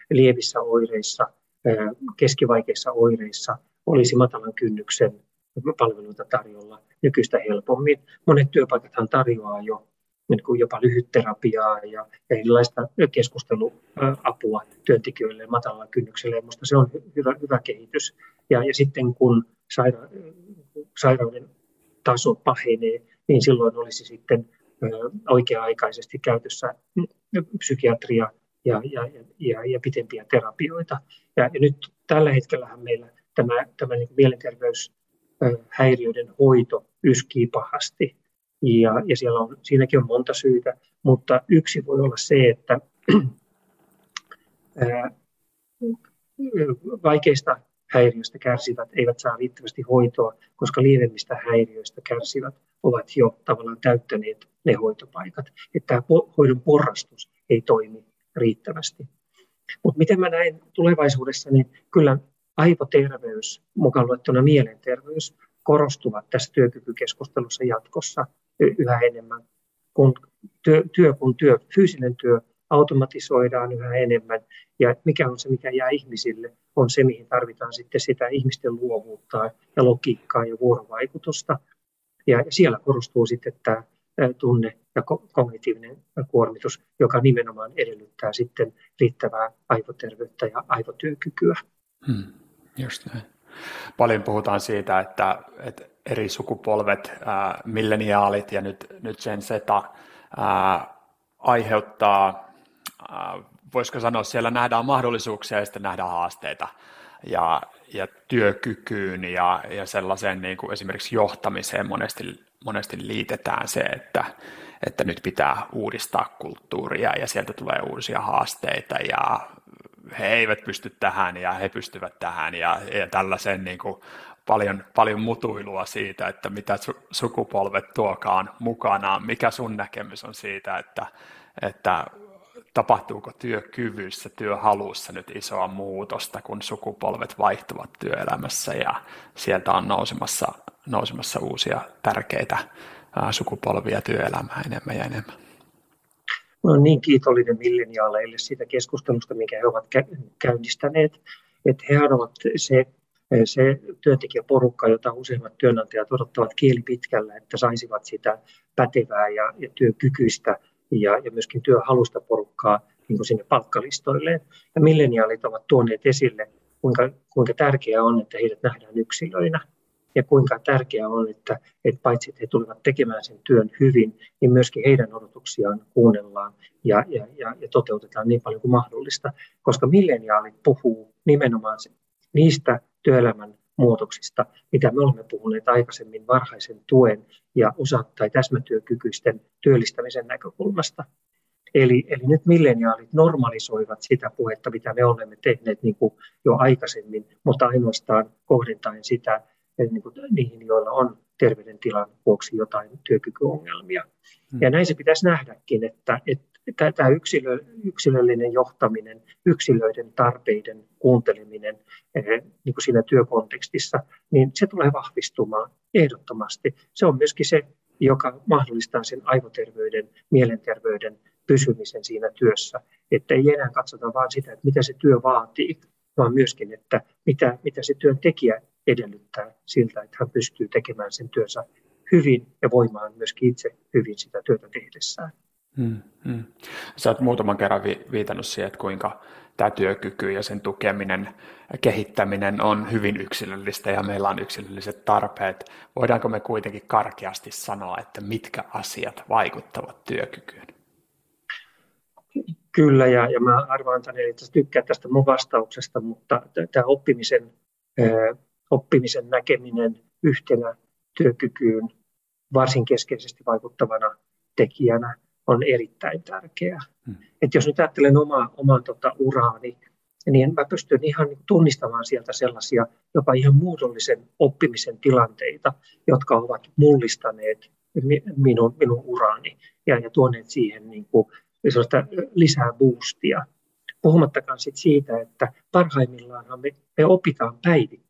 lievissä oireissa, keskivaikeissa oireissa olisi matalan kynnyksen palveluita tarjolla nykyistä helpommin. Monet työpaikathan tarjoaa jo niin kuin jopa lyhytterapiaa ja erilaista keskusteluapua työntekijöille matalalla kynnyksellä. Minusta se on hyvä, hyvä kehitys. Ja, ja sitten kun saira- sairauden taso pahenee, niin silloin olisi sitten oikea-aikaisesti käytössä psykiatria ja, ja, ja, ja pitempiä terapioita. Ja, ja nyt tällä hetkellä meillä tämä, tämä niin mielenterveyshäiriöiden hoito yskii pahasti. Ja, ja siellä on, siinäkin on monta syytä, mutta yksi voi olla se, että ää, vaikeista häiriöistä kärsivät eivät saa riittävästi hoitoa, koska lievemmistä häiriöistä kärsivät ovat jo tavallaan täyttäneet ne hoitopaikat. Että tämä hoidon porrastus ei toimi riittävästi. Mutta miten mä näen tulevaisuudessa, niin kyllä aivoterveys, mukaan luettuna mielenterveys, korostuvat tässä työkykykeskustelussa jatkossa yhä enemmän. Kun työ, työ kun työ, fyysinen työ automatisoidaan yhä enemmän. Ja mikä on se, mikä jää ihmisille, on se, mihin tarvitaan sitten sitä ihmisten luovuutta ja logiikkaa ja vuorovaikutusta. Ja siellä korostuu sitten tämä tunne- ja kognitiivinen kuormitus, joka nimenomaan edellyttää sitten riittävää aivoterveyttä ja aivotyökykyä. Hmm, just näin. Paljon puhutaan siitä, että, että eri sukupolvet, ää, milleniaalit ja nyt, nyt sen seta ää, aiheuttaa Äh, voisiko sanoa, siellä nähdään mahdollisuuksia ja sitten nähdään haasteita ja, ja työkykyyn ja, ja sellaiseen niin kuin esimerkiksi johtamiseen monesti, monesti liitetään se, että, että nyt pitää uudistaa kulttuuria ja sieltä tulee uusia haasteita ja he eivät pysty tähän ja he pystyvät tähän ja, ja tällaisen niin kuin paljon, paljon mutuilua siitä, että mitä sukupolvet tuokaan mukanaan. Mikä sun näkemys on siitä, että, että tapahtuuko työkyvyssä, työhalussa nyt isoa muutosta, kun sukupolvet vaihtuvat työelämässä ja sieltä on nousemassa, nousemassa uusia tärkeitä sukupolvia työelämää enemmän ja enemmän. Olen niin kiitollinen milleniaaleille siitä keskustelusta, mikä he ovat käynnistäneet. Että hehän ovat se, se työntekijäporukka, jota useimmat työnantajat odottavat kieli pitkällä, että saisivat sitä pätevää ja, ja työkykyistä ja, ja myöskin työhalusta porukkaa niin kuin sinne palkkalistoilleen. Ja milleniaalit ovat tuoneet esille, kuinka, kuinka tärkeää on, että heidät nähdään yksilöinä ja kuinka tärkeää on, että, että paitsi että he tulevat tekemään sen työn hyvin, niin myöskin heidän odotuksiaan kuunnellaan ja, ja, ja, ja toteutetaan niin paljon kuin mahdollista, koska milleniaalit puhuu nimenomaan niistä työelämän muutoksista, mitä me olemme puhuneet aikaisemmin varhaisen tuen ja osa- tai täsmätyökykyisten työllistämisen näkökulmasta. Eli, eli nyt milleniaalit normalisoivat sitä puhetta, mitä me olemme tehneet niin kuin jo aikaisemmin, mutta ainoastaan kohdentaen sitä niin kuin niihin, joilla on terveydentilan vuoksi jotain työkykyongelmia. Hmm. Ja näin se pitäisi nähdäkin, että, että tämä yksilö, yksilöllinen johtaminen, yksilöiden tarpeiden kuunteleminen eh, niin kuin siinä työkontekstissa, niin se tulee vahvistumaan ehdottomasti. Se on myöskin se joka mahdollistaa sen aivoterveyden, mielenterveyden pysymisen siinä työssä. Että ei enää katsota vain sitä, että mitä se työ vaatii, vaan myöskin, että mitä, mitä se työntekijä edellyttää siltä, että hän pystyy tekemään sen työnsä hyvin ja voimaan myöskin itse hyvin sitä työtä tehdessään. Hmm, hmm. Sä oot muutaman kerran vi- viitannut siihen, että kuinka tämä työkyky ja sen tukeminen ja kehittäminen on hyvin yksilöllistä ja meillä on yksilölliset tarpeet. Voidaanko me kuitenkin karkeasti sanoa, että mitkä asiat vaikuttavat työkykyyn? Kyllä, ja, ja mä arvaan että tykkää tästä mun vastauksesta, mutta tämä oppimisen, oppimisen näkeminen yhtenä työkykyyn varsin keskeisesti vaikuttavana tekijänä on erittäin tärkeää. Hmm. Et jos nyt ajattelen omaa, oman tota, uraani, niin mä pystyn ihan tunnistamaan sieltä sellaisia jopa ihan muodollisen oppimisen tilanteita, jotka ovat mullistaneet minun, minun uraani ja, ja tuoneet siihen niin kuin, lisää boostia. Puhumattakaan sit siitä, että parhaimmillaan me, me opitaan päivittäin.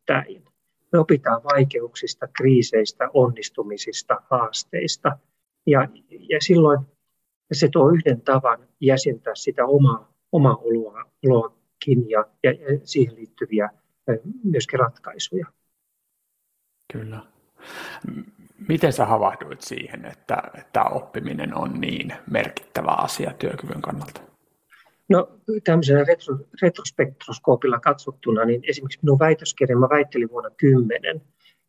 Me opitaan vaikeuksista, kriiseistä, onnistumisista, haasteista. Ja, ja silloin se tuo yhden tavan jäsentää sitä omaa, omaa oloa, oloakin ja, ja, ja siihen liittyviä myöskin ratkaisuja. Kyllä. Miten sä havahduit siihen, että, että oppiminen on niin merkittävä asia työkyvyn kannalta? No tämmöisellä retro, retrospektroskoopilla katsottuna, niin esimerkiksi minun väitöskirja, mä väittelin vuonna 10,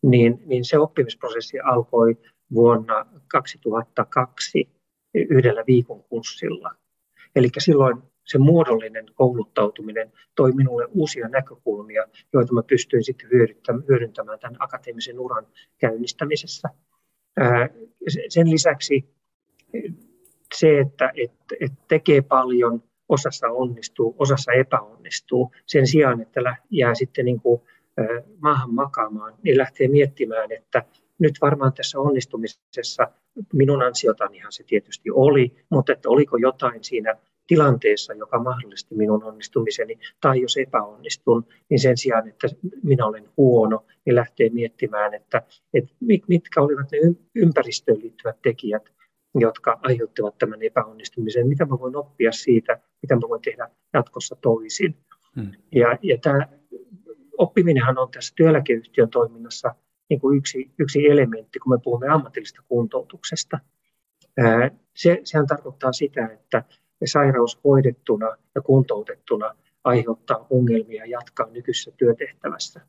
niin, niin se oppimisprosessi alkoi vuonna 2002 yhdellä viikon kurssilla. Eli silloin se muodollinen kouluttautuminen toi minulle uusia näkökulmia, joita mä pystyin sitten hyödyntämään tämän akateemisen uran käynnistämisessä. Sen lisäksi se, että tekee paljon, osassa onnistuu, osassa epäonnistuu, sen sijaan, että jää sitten niin kuin maahan makaamaan, niin lähtee miettimään, että nyt varmaan tässä onnistumisessa minun ansiotanihan se tietysti oli, mutta että oliko jotain siinä tilanteessa, joka mahdollisti minun onnistumiseni, tai jos epäonnistun, niin sen sijaan, että minä olen huono, niin lähtee miettimään, että, että mitkä olivat ne ympäristöön liittyvät tekijät, jotka aiheuttivat tämän epäonnistumisen, mitä mä voin oppia siitä, mitä mä voin tehdä jatkossa toisin. Hmm. Ja, ja tämä oppiminenhan on tässä työeläkeyhtiön toiminnassa niin kuin yksi, yksi elementti, kun me puhumme ammatillisesta kuntoutuksesta. Se, sehän tarkoittaa sitä, että sairaus hoidettuna ja kuntoutettuna aiheuttaa ongelmia jatkaa nykyisessä työtehtävässä,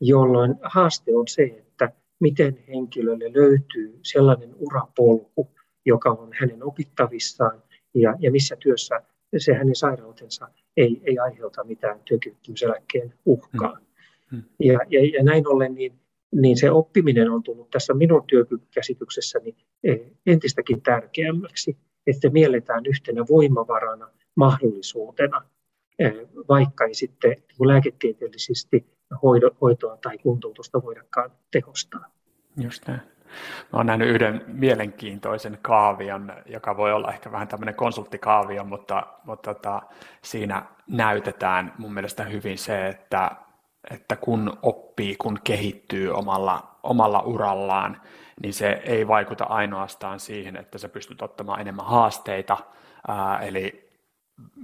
jolloin haaste on se, että miten henkilölle löytyy sellainen urapolku, joka on hänen opittavissaan ja, ja missä työssä se hänen sairautensa ei, ei aiheuta mitään työkyvyttömyyseläkkeen uhkaa. Hmm. Hmm. Ja, ja, ja näin ollen niin, niin se oppiminen on tullut tässä minun työkykykäsityksessäni eh, entistäkin tärkeämmäksi että mielletään yhtenä voimavarana, mahdollisuutena, eh, vaikka ei sitten niin lääketieteellisesti hoitoa tai kuntoutusta voidakaan tehostaa. Just näin. Mä olen nähnyt yhden mielenkiintoisen kaavion, joka voi olla ehkä vähän tämmöinen konsulttikaavio, mutta, mutta tota, siinä näytetään mun mielestä hyvin se, että, että kun oppii, kun kehittyy omalla, omalla urallaan, niin se ei vaikuta ainoastaan siihen, että sä pystyt ottamaan enemmän haasteita, ää, eli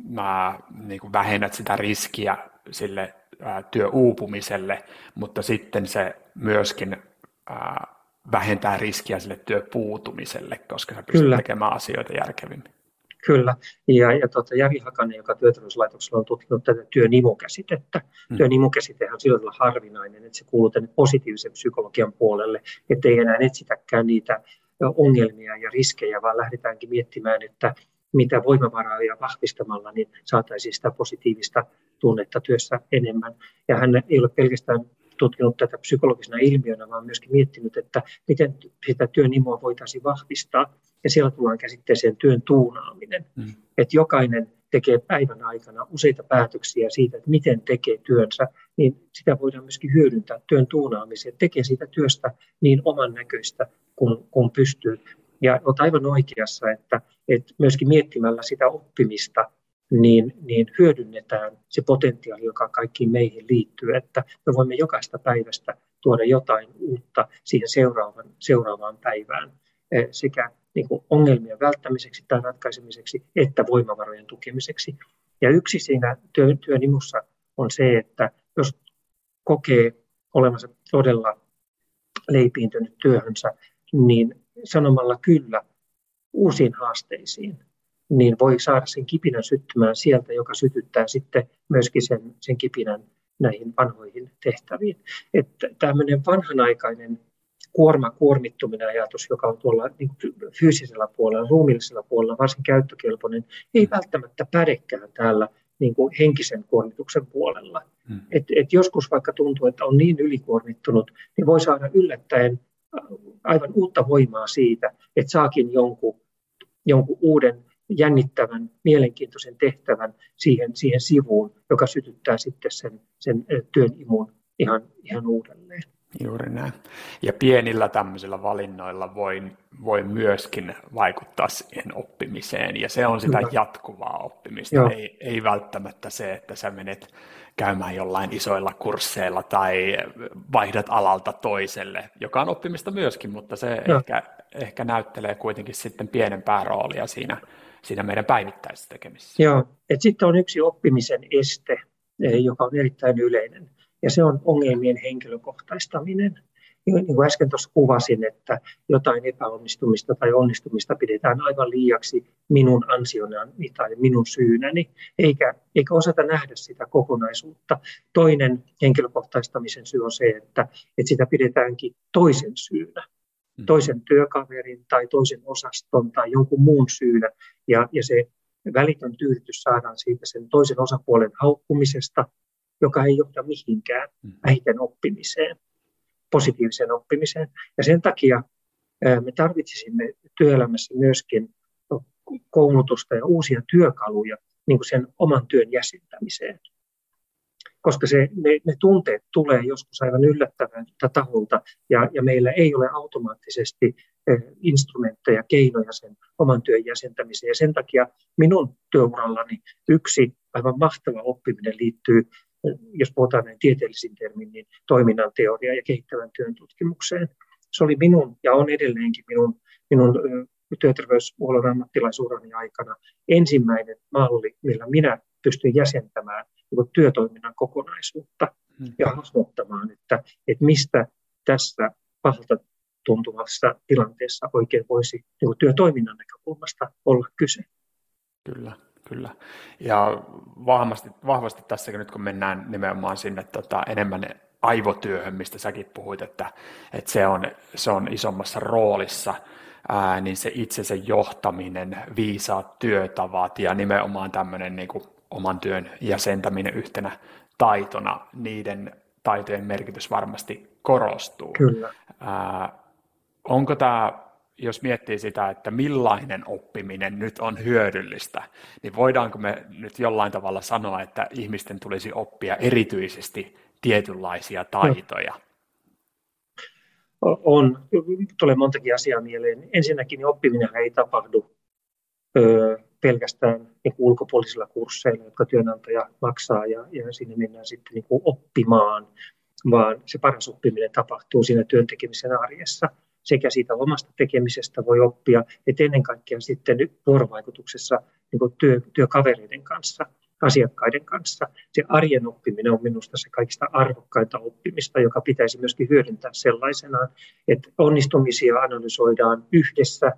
mä, niin kuin vähennät sitä riskiä sille ää, työuupumiselle, mutta sitten se myöskin ää, vähentää riskiä sille työpuutumiselle, koska sä pystyt Kyllä. tekemään asioita järkevimmin. Kyllä, ja, ja tuota, Jari Hakanen, joka työterveyslaitoksella on tutkinut tätä työnimukäsitettä. Hmm. Työnimukäsitehän on sillä tavalla harvinainen, että se kuuluu tänne positiivisen psykologian puolelle, ettei enää etsitäkään niitä ongelmia ja riskejä, vaan lähdetäänkin miettimään, että mitä voimavaroja vahvistamalla, niin saataisiin sitä positiivista tunnetta työssä enemmän. Ja hän ei ole pelkästään tutkinut tätä psykologisena ilmiönä, vaan myöskin miettinyt, että miten sitä työn imua voitaisiin vahvistaa. Ja siellä tullaan käsitteeseen työn tuunaaminen. Mm. Että jokainen tekee päivän aikana useita päätöksiä siitä, että miten tekee työnsä, niin sitä voidaan myöskin hyödyntää työn tuunaamiseen. Tekee siitä työstä niin oman näköistä kuin, kuin pystyy. Ja olet aivan oikeassa, että, että myöskin miettimällä sitä oppimista niin, niin hyödynnetään se potentiaali, joka kaikkiin meihin liittyy, että me voimme jokaista päivästä tuoda jotain uutta siihen seuraavan, seuraavaan päivään. sekä niin kuin ongelmien välttämiseksi tai ratkaisemiseksi että voimavarojen tukemiseksi. Ja yksi siinä työn imussa on se, että jos kokee olevansa todella leipiintynyt työhönsä, niin sanomalla kyllä uusiin haasteisiin, niin voi saada sen kipinän syttymään sieltä, joka sytyttää sitten myöskin sen, sen kipinän näihin vanhoihin tehtäviin. Että tämmöinen vanhanaikainen kuorma kuormittuminen ajatus, joka on tuolla niin fyysisellä puolella, ruumillisella puolella varsin käyttökelpoinen, ei välttämättä pädekään täällä niin kuin henkisen kuormituksen puolella. Hmm. Et, et joskus vaikka tuntuu, että on niin ylikuormittunut, niin voi saada yllättäen aivan uutta voimaa siitä, että saakin jonkun, jonkun uuden jännittävän, mielenkiintoisen tehtävän siihen, siihen sivuun, joka sytyttää sitten sen, sen työn imun ihan, ihan uudelleen. Juuri näin. Ja pienillä tämmöisillä valinnoilla voi, voi myöskin vaikuttaa siihen oppimiseen, ja se on sitä Kyllä. jatkuvaa oppimista, ei, ei välttämättä se, että sä menet käymään jollain isoilla kursseilla tai vaihdat alalta toiselle, joka on oppimista myöskin, mutta se ehkä, ehkä näyttelee kuitenkin sitten pienempää roolia siinä, siinä meidän päivittäisessä tekemisessä. Joo, että sitten on yksi oppimisen este, eh, joka on erittäin yleinen ja se on ongelmien henkilökohtaistaminen. Niin kuin äsken tuossa kuvasin, että jotain epäonnistumista tai onnistumista pidetään aivan liiaksi minun ansionani tai minun syynäni, eikä, eikä osata nähdä sitä kokonaisuutta. Toinen henkilökohtaistamisen syy on se, että, että sitä pidetäänkin toisen syynä. Toisen työkaverin tai toisen osaston tai jonkun muun syynä. Ja, ja se välitön tyydytys saadaan siitä sen toisen osapuolen haukkumisesta joka ei johda mihinkään mm. vähiten oppimiseen, positiiviseen oppimiseen. Ja sen takia me tarvitsisimme työelämässä myöskin koulutusta ja uusia työkaluja niin kuin sen oman työn jäsentämiseen. Koska se, ne, ne tunteet tulee joskus aivan yllättävältä taholta ja, ja meillä ei ole automaattisesti instrumentteja, keinoja sen oman työn jäsentämiseen. Ja sen takia minun työurallani yksi aivan mahtava oppiminen liittyy jos puhutaan näin tieteellisin termin, niin toiminnan teoria ja kehittävän työn tutkimukseen. Se oli minun ja on edelleenkin minun, minun työterveyshuollon ammattilaisuurani aikana ensimmäinen malli, millä minä pystyn jäsentämään niin työtoiminnan kokonaisuutta hmm. ja hahmottamaan, että, että mistä tässä pahalta tuntuvassa tilanteessa oikein voisi niin työtoiminnan näkökulmasta olla kyse. Kyllä. Kyllä. Ja vahvasti, vahvasti tässä nyt kun mennään nimenomaan sinne tota, enemmän aivotyöhön, mistä säkin puhuit, että, että se, on, se on isommassa roolissa, ää, niin se itsensä johtaminen, viisaat työtavat ja nimenomaan tämmöinen niin kuin oman työn jäsentäminen yhtenä taitona, niiden taitojen merkitys varmasti korostuu. Kyllä. Ää, onko tämä jos miettii sitä, että millainen oppiminen nyt on hyödyllistä, niin voidaanko me nyt jollain tavalla sanoa, että ihmisten tulisi oppia erityisesti tietynlaisia taitoja? On. Tulee montakin asiaa mieleen. Ensinnäkin oppiminen ei tapahdu pelkästään niin kuin ulkopuolisilla kursseilla, jotka työnantaja maksaa ja, ja sinne mennään sitten niin kuin oppimaan, vaan se paras oppiminen tapahtuu siinä työntekemisen arjessa – sekä siitä omasta tekemisestä voi oppia, että ennen kaikkea sitten vuorovaikutuksessa niin työ, työkavereiden kanssa, asiakkaiden kanssa. Se arjen oppiminen on minusta se kaikista arvokkainta oppimista, joka pitäisi myöskin hyödyntää sellaisenaan, että onnistumisia analysoidaan yhdessä,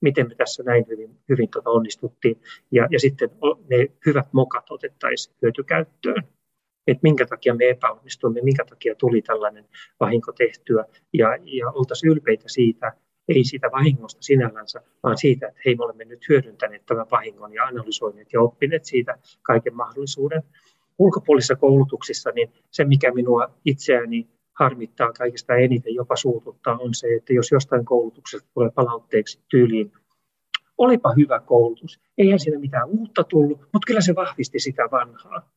miten me tässä näin hyvin, hyvin tuota onnistuttiin, ja, ja sitten ne hyvät mokat otettaisiin hyötykäyttöön. Että minkä takia me epäonnistuimme, minkä takia tuli tällainen vahinko tehtyä. Ja, ja oltaisiin ylpeitä siitä, ei siitä vahingosta sinällänsä, vaan siitä, että hei, me olemme nyt hyödyntäneet tämän vahingon ja analysoineet ja oppineet siitä kaiken mahdollisuuden. Ulkopuolisissa koulutuksissa niin se, mikä minua itseäni harmittaa kaikista eniten, jopa suututtaa, on se, että jos jostain koulutuksesta tulee palautteeksi tyyliin, olipa hyvä koulutus, eihän siinä mitään uutta tullut, mutta kyllä se vahvisti sitä vanhaa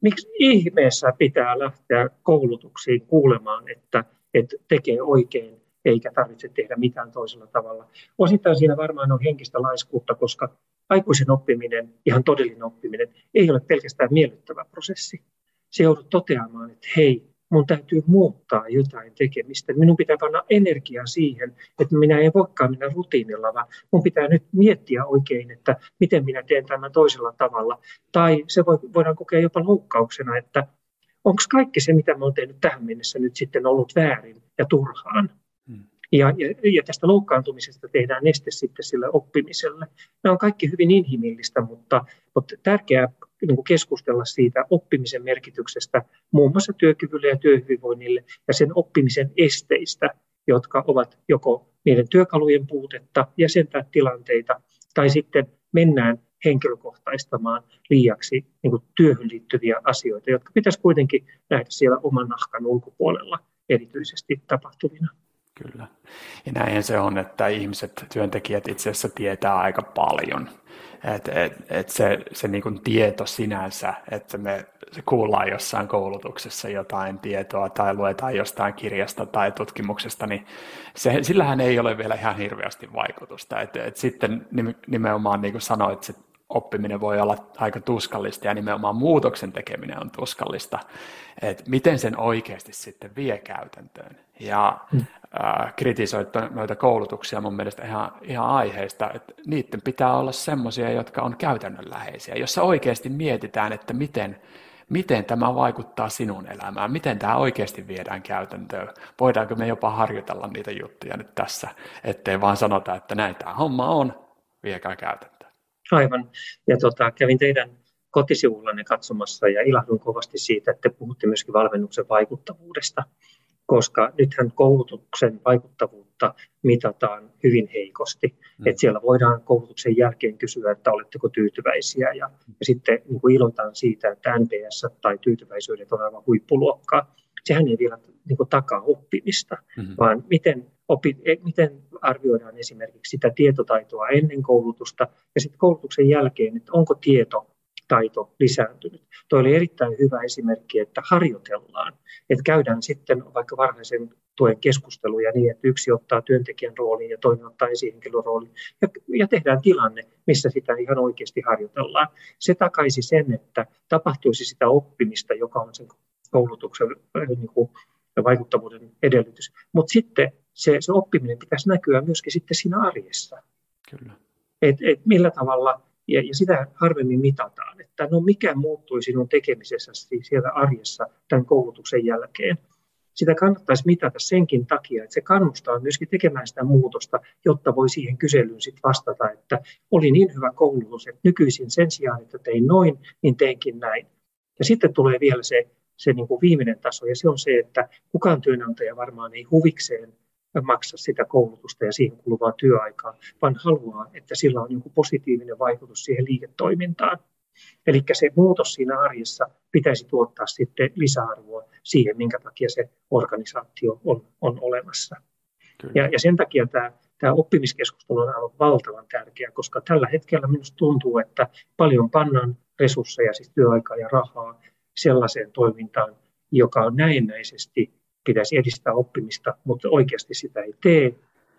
miksi ihmeessä pitää lähteä koulutuksiin kuulemaan, että, että tekee oikein eikä tarvitse tehdä mitään toisella tavalla. Osittain siinä varmaan on henkistä laiskuutta, koska aikuisen oppiminen, ihan todellinen oppiminen, ei ole pelkästään miellyttävä prosessi. Se joudut toteamaan, että hei, mun täytyy muuttaa jotain tekemistä. Minun pitää panna energiaa siihen, että minä en voikaan mennä rutiinilla, vaan mun pitää nyt miettiä oikein, että miten minä teen tämän toisella tavalla. Tai se voi, voidaan kokea jopa loukkauksena, että onko kaikki se, mitä mä olen tehnyt tähän mennessä nyt sitten ollut väärin ja turhaan. Hmm. Ja, ja, ja tästä loukkaantumisesta tehdään este sitten sille oppimiselle. Nämä on kaikki hyvin inhimillistä, mutta, mutta tärkeää niin keskustella siitä oppimisen merkityksestä muun muassa työkyvylle ja työhyvinvoinnille ja sen oppimisen esteistä, jotka ovat joko niiden työkalujen puutetta, jäsentää tilanteita tai sitten mennään henkilökohtaistamaan liiaksi niin kuin työhön liittyviä asioita, jotka pitäisi kuitenkin nähdä siellä oman nahkan ulkopuolella erityisesti tapahtuvina. Kyllä. Ja näin se on, että ihmiset, työntekijät itse asiassa tietää aika paljon. Et, et, et se se niin kuin tieto sinänsä, että me kuullaan jossain koulutuksessa jotain tietoa tai luetaan jostain kirjasta tai tutkimuksesta, niin se, sillähän ei ole vielä ihan hirveästi vaikutusta. Et, et sitten nimenomaan niin kuin sanoit, se oppiminen voi olla aika tuskallista ja nimenomaan muutoksen tekeminen on tuskallista, että miten sen oikeasti sitten vie käytäntöön. Ja mm. äh, kritisoit noita koulutuksia mun mielestä ihan, ihan aiheista, että niiden pitää olla semmoisia, jotka on käytännönläheisiä, jossa oikeasti mietitään, että miten, miten tämä vaikuttaa sinun elämään, miten tämä oikeasti viedään käytäntöön. Voidaanko me jopa harjoitella niitä juttuja nyt tässä, ettei vaan sanota, että näin tämä homma on, viekää käytäntöön. Aivan. Ja tota, kävin teidän kotisivullanne katsomassa ja ilahdun kovasti siitä, että te puhutte myöskin valmennuksen vaikuttavuudesta, koska nythän koulutuksen vaikuttavuutta mitataan hyvin heikosti. Mm. Että siellä voidaan koulutuksen jälkeen kysyä, että oletteko tyytyväisiä ja, ja sitten niin kuin ilotaan siitä, että NPS tai tyytyväisyydet on aivan huippuluokkaa. Sehän ei vielä niin kuin takaa oppimista, mm-hmm. vaan miten, opi, e, miten arvioidaan esimerkiksi sitä tietotaitoa ennen koulutusta ja sitten koulutuksen jälkeen, että onko tieto taito lisääntynyt. Tuo oli erittäin hyvä esimerkki, että harjoitellaan, että käydään sitten vaikka varhaisen tuen keskusteluja niin, että yksi ottaa työntekijän roolin ja toinen ottaa esihenkilön roolin ja, ja tehdään tilanne, missä sitä ihan oikeasti harjoitellaan. Se takaisi sen, että tapahtuisi sitä oppimista, joka on sen koulutuksen niin kuin, vaikuttavuuden edellytys. Mutta sitten se, se oppiminen pitäisi näkyä myöskin sitten siinä arjessa. Kyllä. Et, et millä tavalla, ja, ja sitä harvemmin mitataan, että no mikä muuttui sinun tekemisessä siellä arjessa tämän koulutuksen jälkeen. Sitä kannattaisi mitata senkin takia, että se kannustaa myöskin tekemään sitä muutosta, jotta voi siihen kyselyyn sitten vastata, että oli niin hyvä koulutus, että nykyisin sen sijaan, että tein noin, niin teinkin näin. Ja sitten tulee vielä se, se niin kuin viimeinen taso, ja se on se, että kukaan työnantaja varmaan ei huvikseen maksa sitä koulutusta ja siihen kuluvaa työaikaa, vaan haluaa, että sillä on joku positiivinen vaikutus siihen liiketoimintaan. Eli se muutos siinä arjessa pitäisi tuottaa sitten lisäarvoa siihen, minkä takia se organisaatio on, on olemassa. Ja, ja sen takia tämä, tämä oppimiskeskustelu on aivan valtavan tärkeä, koska tällä hetkellä minusta tuntuu, että paljon pannaan resursseja, siis työaikaa ja rahaa sellaiseen toimintaan, joka on näennäisesti pitäisi edistää oppimista, mutta oikeasti sitä ei tee,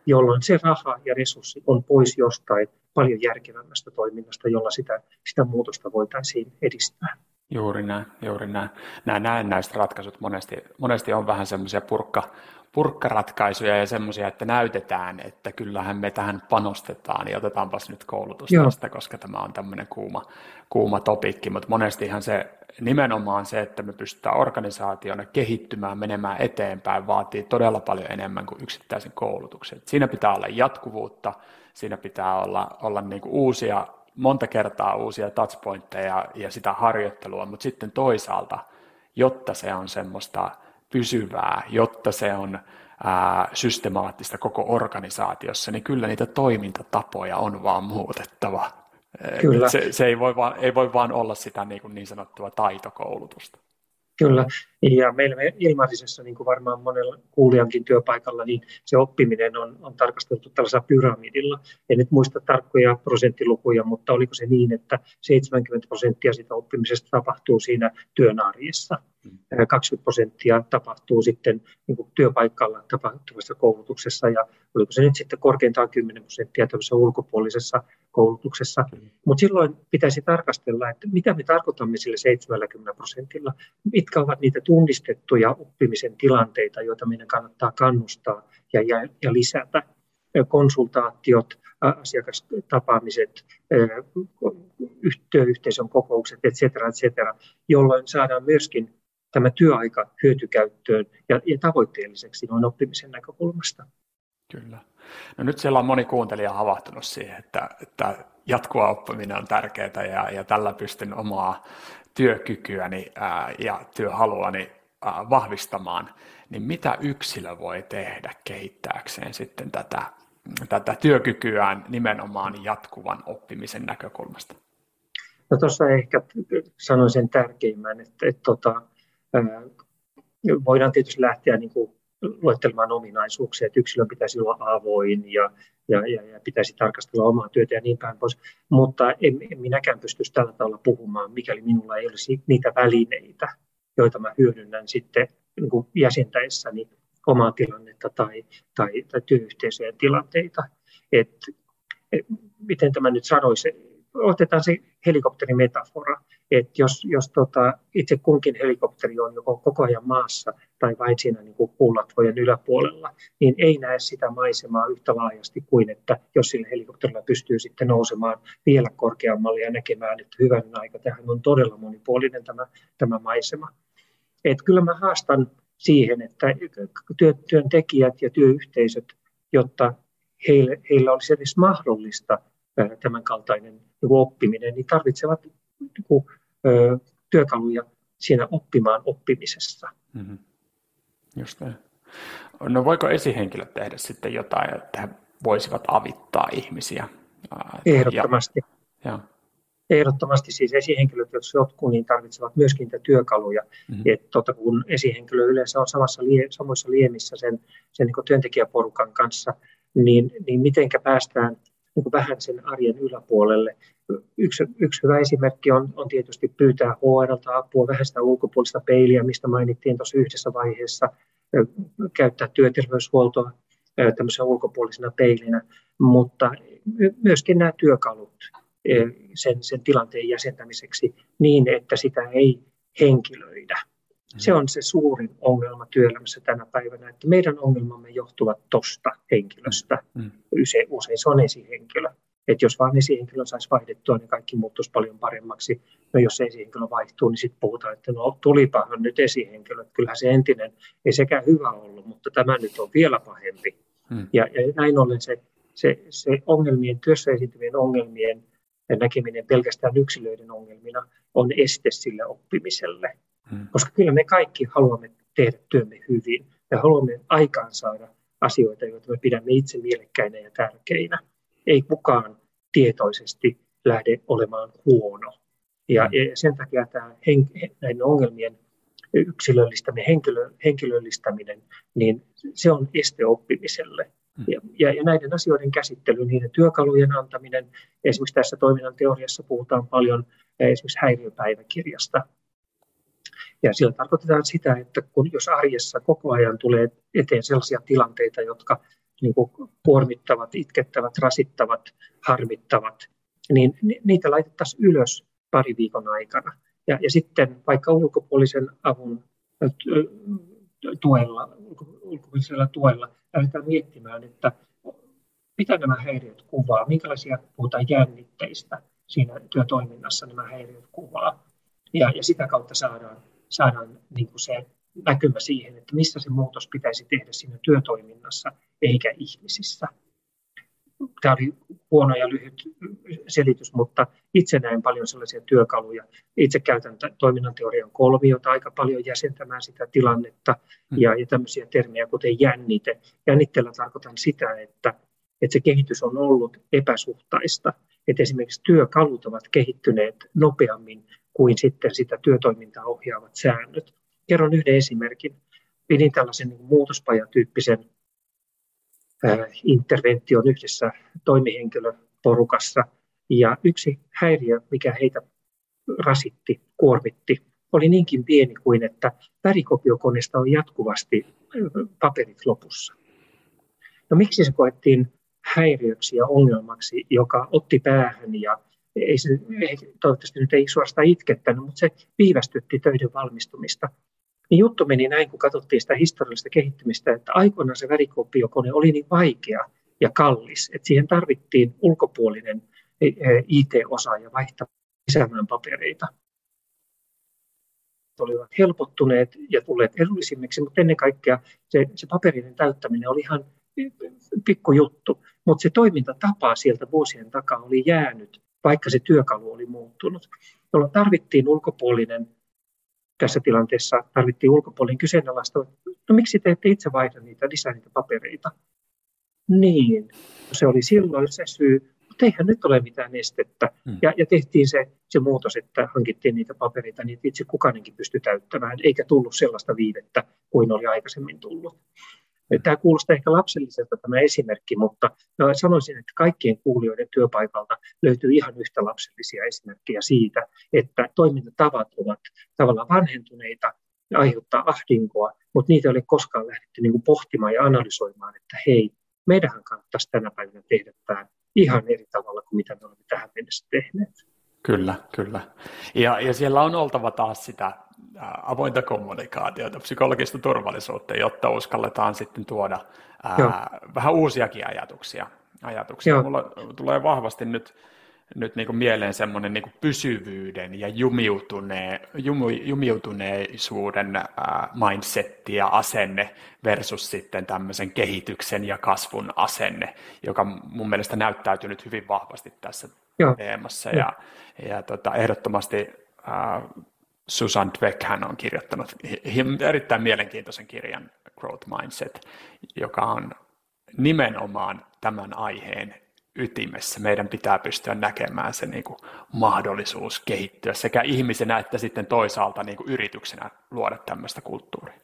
jolloin se raha ja resurssi on pois jostain paljon järkevämmästä toiminnasta, jolla sitä, sitä muutosta voitaisiin edistää. Juuri näin, juuri näin. Nämä näennäiset ratkaisut monesti, monesti on vähän semmoisia purkka, purkkaratkaisuja ja semmoisia, että näytetään, että kyllähän me tähän panostetaan ja otetaanpas nyt koulutusta Joo. tästä, koska tämä on tämmöinen kuuma, kuuma topikki, mutta monestihan se nimenomaan se, että me pystytään organisaationa kehittymään, menemään eteenpäin, vaatii todella paljon enemmän kuin yksittäisen koulutuksen. Siinä pitää olla jatkuvuutta, siinä pitää olla, olla niin kuin uusia, monta kertaa uusia touchpointteja ja sitä harjoittelua, mutta sitten toisaalta, jotta se on semmoista pysyvää, jotta se on ää, systemaattista koko organisaatiossa, niin kyllä niitä toimintatapoja on vaan muutettava. Kyllä. Se, se ei, voi vaan, ei voi vaan olla sitä niin, kuin niin sanottua taitokoulutusta. Kyllä, ja meillä Ilmarisessa, niin kuin varmaan monella kuulijankin työpaikalla, niin se oppiminen on, on tarkasteltu tällaisella pyramidilla. En nyt muista tarkkoja prosenttilukuja, mutta oliko se niin, että 70 prosenttia sitä oppimisesta tapahtuu siinä työn arjessa – 20 prosenttia tapahtuu sitten niin kuin työpaikalla tapahtuvassa koulutuksessa ja oliko se nyt sitten korkeintaan 10 prosenttia tämmöisessä ulkopuolisessa koulutuksessa. Mm. Mutta silloin pitäisi tarkastella, että mitä me tarkoitamme sille 70 prosentilla, mitkä ovat niitä tunnistettuja oppimisen tilanteita, joita meidän kannattaa kannustaa ja, ja, ja lisätä. Konsultaatiot, asiakastapaamiset, työyhteisön kokoukset, etc., etc., jolloin saadaan myöskin tämä työaika hyötykäyttöön ja, ja tavoitteelliseksi noin oppimisen näkökulmasta. Kyllä. No nyt siellä on moni kuuntelija havahtunut siihen, että, että jatkuva oppiminen on tärkeää ja, ja tällä pystyn omaa työkykyäni ää, ja työhaluani ää, vahvistamaan, niin mitä yksilö voi tehdä kehittääkseen sitten tätä, tätä työkykyään nimenomaan jatkuvan oppimisen näkökulmasta? No tuossa ehkä sanoin sen tärkeimmän, että, että, että tota, voidaan tietysti lähteä niin kuin luettelemaan ominaisuuksia, että yksilön pitäisi olla avoin ja, ja, ja, ja pitäisi tarkastella omaa työtä ja niin päin pois. Mutta en, en minäkään pystyisi tällä tavalla puhumaan, mikäli minulla ei olisi niitä välineitä, joita mä hyödynnän sitten niin kuin jäsentäessäni omaa tilannetta tai, tai, tai työyhteisöjen tilanteita. Et, et, miten tämä nyt sanoisi, otetaan se helikopterimetafora, että jos, jos tota, itse kunkin helikopteri on joko koko ajan maassa tai vain siinä niin kuin puulatvojen yläpuolella, niin ei näe sitä maisemaa yhtä laajasti kuin että jos sillä helikopterilla pystyy sitten nousemaan vielä korkeammalle ja näkemään, että hyvän aika, tähän on todella monipuolinen tämä, tämä maisema. Et kyllä mä haastan siihen, että työ, työntekijät ja työyhteisöt, jotta heille, heillä olisi edes mahdollista tämän kaltainen niin oppiminen, niin tarvitsevat niin työkaluja siinä oppimaan oppimisessa. Mm-hmm. Just näin. No voiko esihenkilöt tehdä sitten jotain, että he voisivat avittaa ihmisiä? Ehdottomasti. Ja, ja. Ehdottomasti siis esihenkilöt, jos jotkut, niin tarvitsevat myöskin niitä työkaluja. Mm-hmm. Et, tota, kun esihenkilö yleensä on samassa lie, samoissa liemissä sen, sen niin työntekijäporukan kanssa, niin, niin mitenkä päästään niin kuin vähän sen arjen yläpuolelle. Yksi, yksi hyvä esimerkki on, on tietysti pyytää HRlta apua, vähän sitä ulkopuolista peiliä, mistä mainittiin tuossa yhdessä vaiheessa, käyttää työterveyshuoltoa tämmöisenä ulkopuolisena peilinä, mutta myöskin nämä työkalut sen, sen tilanteen jäsentämiseksi niin, että sitä ei henkilöidä. Se on se suurin ongelma työelämässä tänä päivänä, että meidän ongelmamme johtuvat tuosta henkilöstä. Mm. Usein, usein se on esihenkilö. Että jos vain esihenkilö saisi vaihdettua, niin kaikki muuttuisi paljon paremmaksi. No jos esihenkilö vaihtuu, niin sitten puhutaan, että no tulipahan nyt esihenkilö. Kyllähän se entinen ei sekään hyvä ollut, mutta tämä nyt on vielä pahempi. Mm. Ja, ja näin ollen se, se, se ongelmien, työssä esiintyvien ongelmien näkeminen pelkästään yksilöiden ongelmina on este sille oppimiselle. Hmm. Koska kyllä me kaikki haluamme tehdä työmme hyvin ja haluamme aikaansaada asioita, joita me pidämme itse mielekkäinä ja tärkeinä. Ei kukaan tietoisesti lähde olemaan huono. Ja, hmm. ja sen takia tämä hen, näiden ongelmien yksilöllistäminen, henkilö, henkilöllistäminen, niin se on este oppimiselle. Ja, ja, ja näiden asioiden käsittely, niiden työkalujen antaminen, esimerkiksi tässä toiminnan teoriassa puhutaan paljon esimerkiksi häiriöpäiväkirjasta, ja sillä tarkoitetaan sitä, että kun jos arjessa koko ajan tulee eteen sellaisia tilanteita, jotka niin kuin kuormittavat, itkettävät, rasittavat, harmittavat, niin niitä laitettaisiin ylös pari viikon aikana. Ja, ja sitten vaikka ulkopuolisen avun tuella, ulkopuolisella tuella lähdetään miettimään, että mitä nämä häiriöt kuvaa, minkälaisia puhutaan jännitteistä siinä työtoiminnassa nämä häiriöt kuvaa. Ja, ja sitä kautta saadaan saadaan niin kuin se näkymä siihen, että missä se muutos pitäisi tehdä siinä työtoiminnassa eikä ihmisissä. Tämä oli huono ja lyhyt selitys, mutta itse näen paljon sellaisia työkaluja. Itse käytän toiminnan teorian kolmiota aika paljon jäsentämään sitä tilannetta mm. ja, ja tämmöisiä termejä kuten jännite. Jännitteellä tarkoitan sitä, että, että se kehitys on ollut epäsuhtaista. Että esimerkiksi työkalut ovat kehittyneet nopeammin kuin sitten sitä työtoimintaa ohjaavat säännöt. Kerron yhden esimerkin. Pidin tällaisen niin muutospajatyyppisen intervention yhdessä toimihenkilöporukassa. Ja yksi häiriö, mikä heitä rasitti, kuormitti, oli niinkin pieni kuin, että värikopiokoneesta on jatkuvasti paperit lopussa. No miksi se koettiin häiriöksi ja ongelmaksi, joka otti päähän ja ei se, ei, toivottavasti nyt ei suorastaan itkettänyt, mutta se viivästytti töiden valmistumista. Niin juttu meni näin, kun katsottiin sitä historiallista kehittymistä, että aikoinaan se värikopiokone oli niin vaikea ja kallis, että siihen tarvittiin ulkopuolinen e, e, IT-osaaja vaihtaa lisäämään papereita. Olivat helpottuneet ja tulleet edullisimmiksi, mutta ennen kaikkea se, se paperinen täyttäminen oli ihan pikkujuttu, mutta se toimintatapa sieltä vuosien takaa oli jäänyt, vaikka se työkalu oli muuttunut, jolloin tarvittiin ulkopuolinen, tässä tilanteessa tarvittiin ulkopuolinen kyseenalaista, no miksi te ette itse vaihda niitä, lisää niitä papereita? Niin, se oli silloin se syy, mutta eihän nyt ole mitään estettä. Hmm. Ja, ja tehtiin se, se muutos, että hankittiin niitä papereita, niin itse kukainenkin pystyi täyttämään, eikä tullut sellaista viivettä kuin oli aikaisemmin tullut. Tämä kuulostaa ehkä lapselliselta tämä esimerkki, mutta sanoisin, että kaikkien kuulijoiden työpaikalta löytyy ihan yhtä lapsellisia esimerkkejä siitä, että toimintatavat ovat tavallaan vanhentuneita ja aiheuttaa ahdinkoa, mutta niitä ei ole koskaan lähdetty niin kuin pohtimaan ja analysoimaan, että hei, meidän kannattaisi tänä päivänä tehdä tämä ihan eri tavalla kuin mitä me olemme tähän mennessä tehneet. Kyllä, kyllä. Ja, ja siellä on oltava taas sitä avointa kommunikaatiota, psykologista turvallisuutta, jotta uskalletaan sitten tuoda ää, vähän uusiakin ajatuksia. ajatuksia. Mulla tulee vahvasti nyt, nyt niin kuin mieleen semmoinen niin kuin pysyvyyden ja jumiutune, jumi, jumiutuneisuuden ää, mindsetti ja asenne versus sitten tämmöisen kehityksen ja kasvun asenne, joka mun mielestä näyttäytyy nyt hyvin vahvasti tässä Joo. teemassa. Ja, ja tota, ehdottomasti ää, Susan Dweck hän on kirjoittanut erittäin mielenkiintoisen kirjan Growth Mindset, joka on nimenomaan tämän aiheen ytimessä. Meidän pitää pystyä näkemään se niin kuin mahdollisuus kehittyä sekä ihmisenä että sitten toisaalta niin kuin yrityksenä luoda tämmöistä kulttuuria.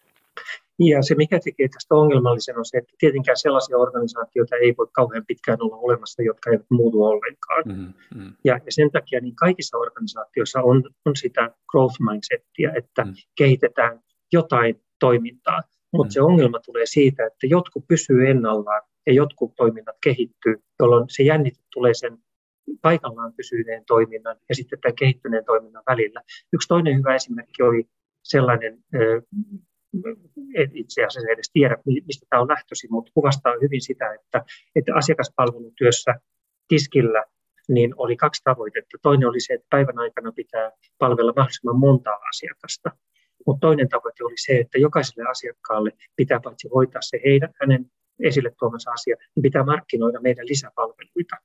Ja se, mikä tekee tästä ongelmallisen, on se, että tietenkään sellaisia organisaatioita ei voi kauhean pitkään olla olemassa, jotka eivät muutu ollenkaan. Mm-hmm. Ja, ja sen takia niin kaikissa organisaatioissa on, on sitä growth mindsettiä, että mm-hmm. kehitetään jotain toimintaa. Mutta mm-hmm. se ongelma tulee siitä, että jotkut pysyy ennallaan ja jotkut toiminnat kehittyy, jolloin se jännite tulee sen paikallaan pysyneen toiminnan ja sitten tämän kehittyneen toiminnan välillä. Yksi toinen hyvä esimerkki oli sellainen en itse asiassa edes tiedä, mistä tämä on lähtöisin, mutta kuvastaa hyvin sitä, että, että asiakaspalvelutyössä tiskillä niin oli kaksi tavoitetta. Toinen oli se, että päivän aikana pitää palvella mahdollisimman montaa asiakasta. Mutta toinen tavoite oli se, että jokaiselle asiakkaalle pitää paitsi hoitaa se heidän, hänen esille tuomansa asia, niin pitää markkinoida meidän lisäpalveluita.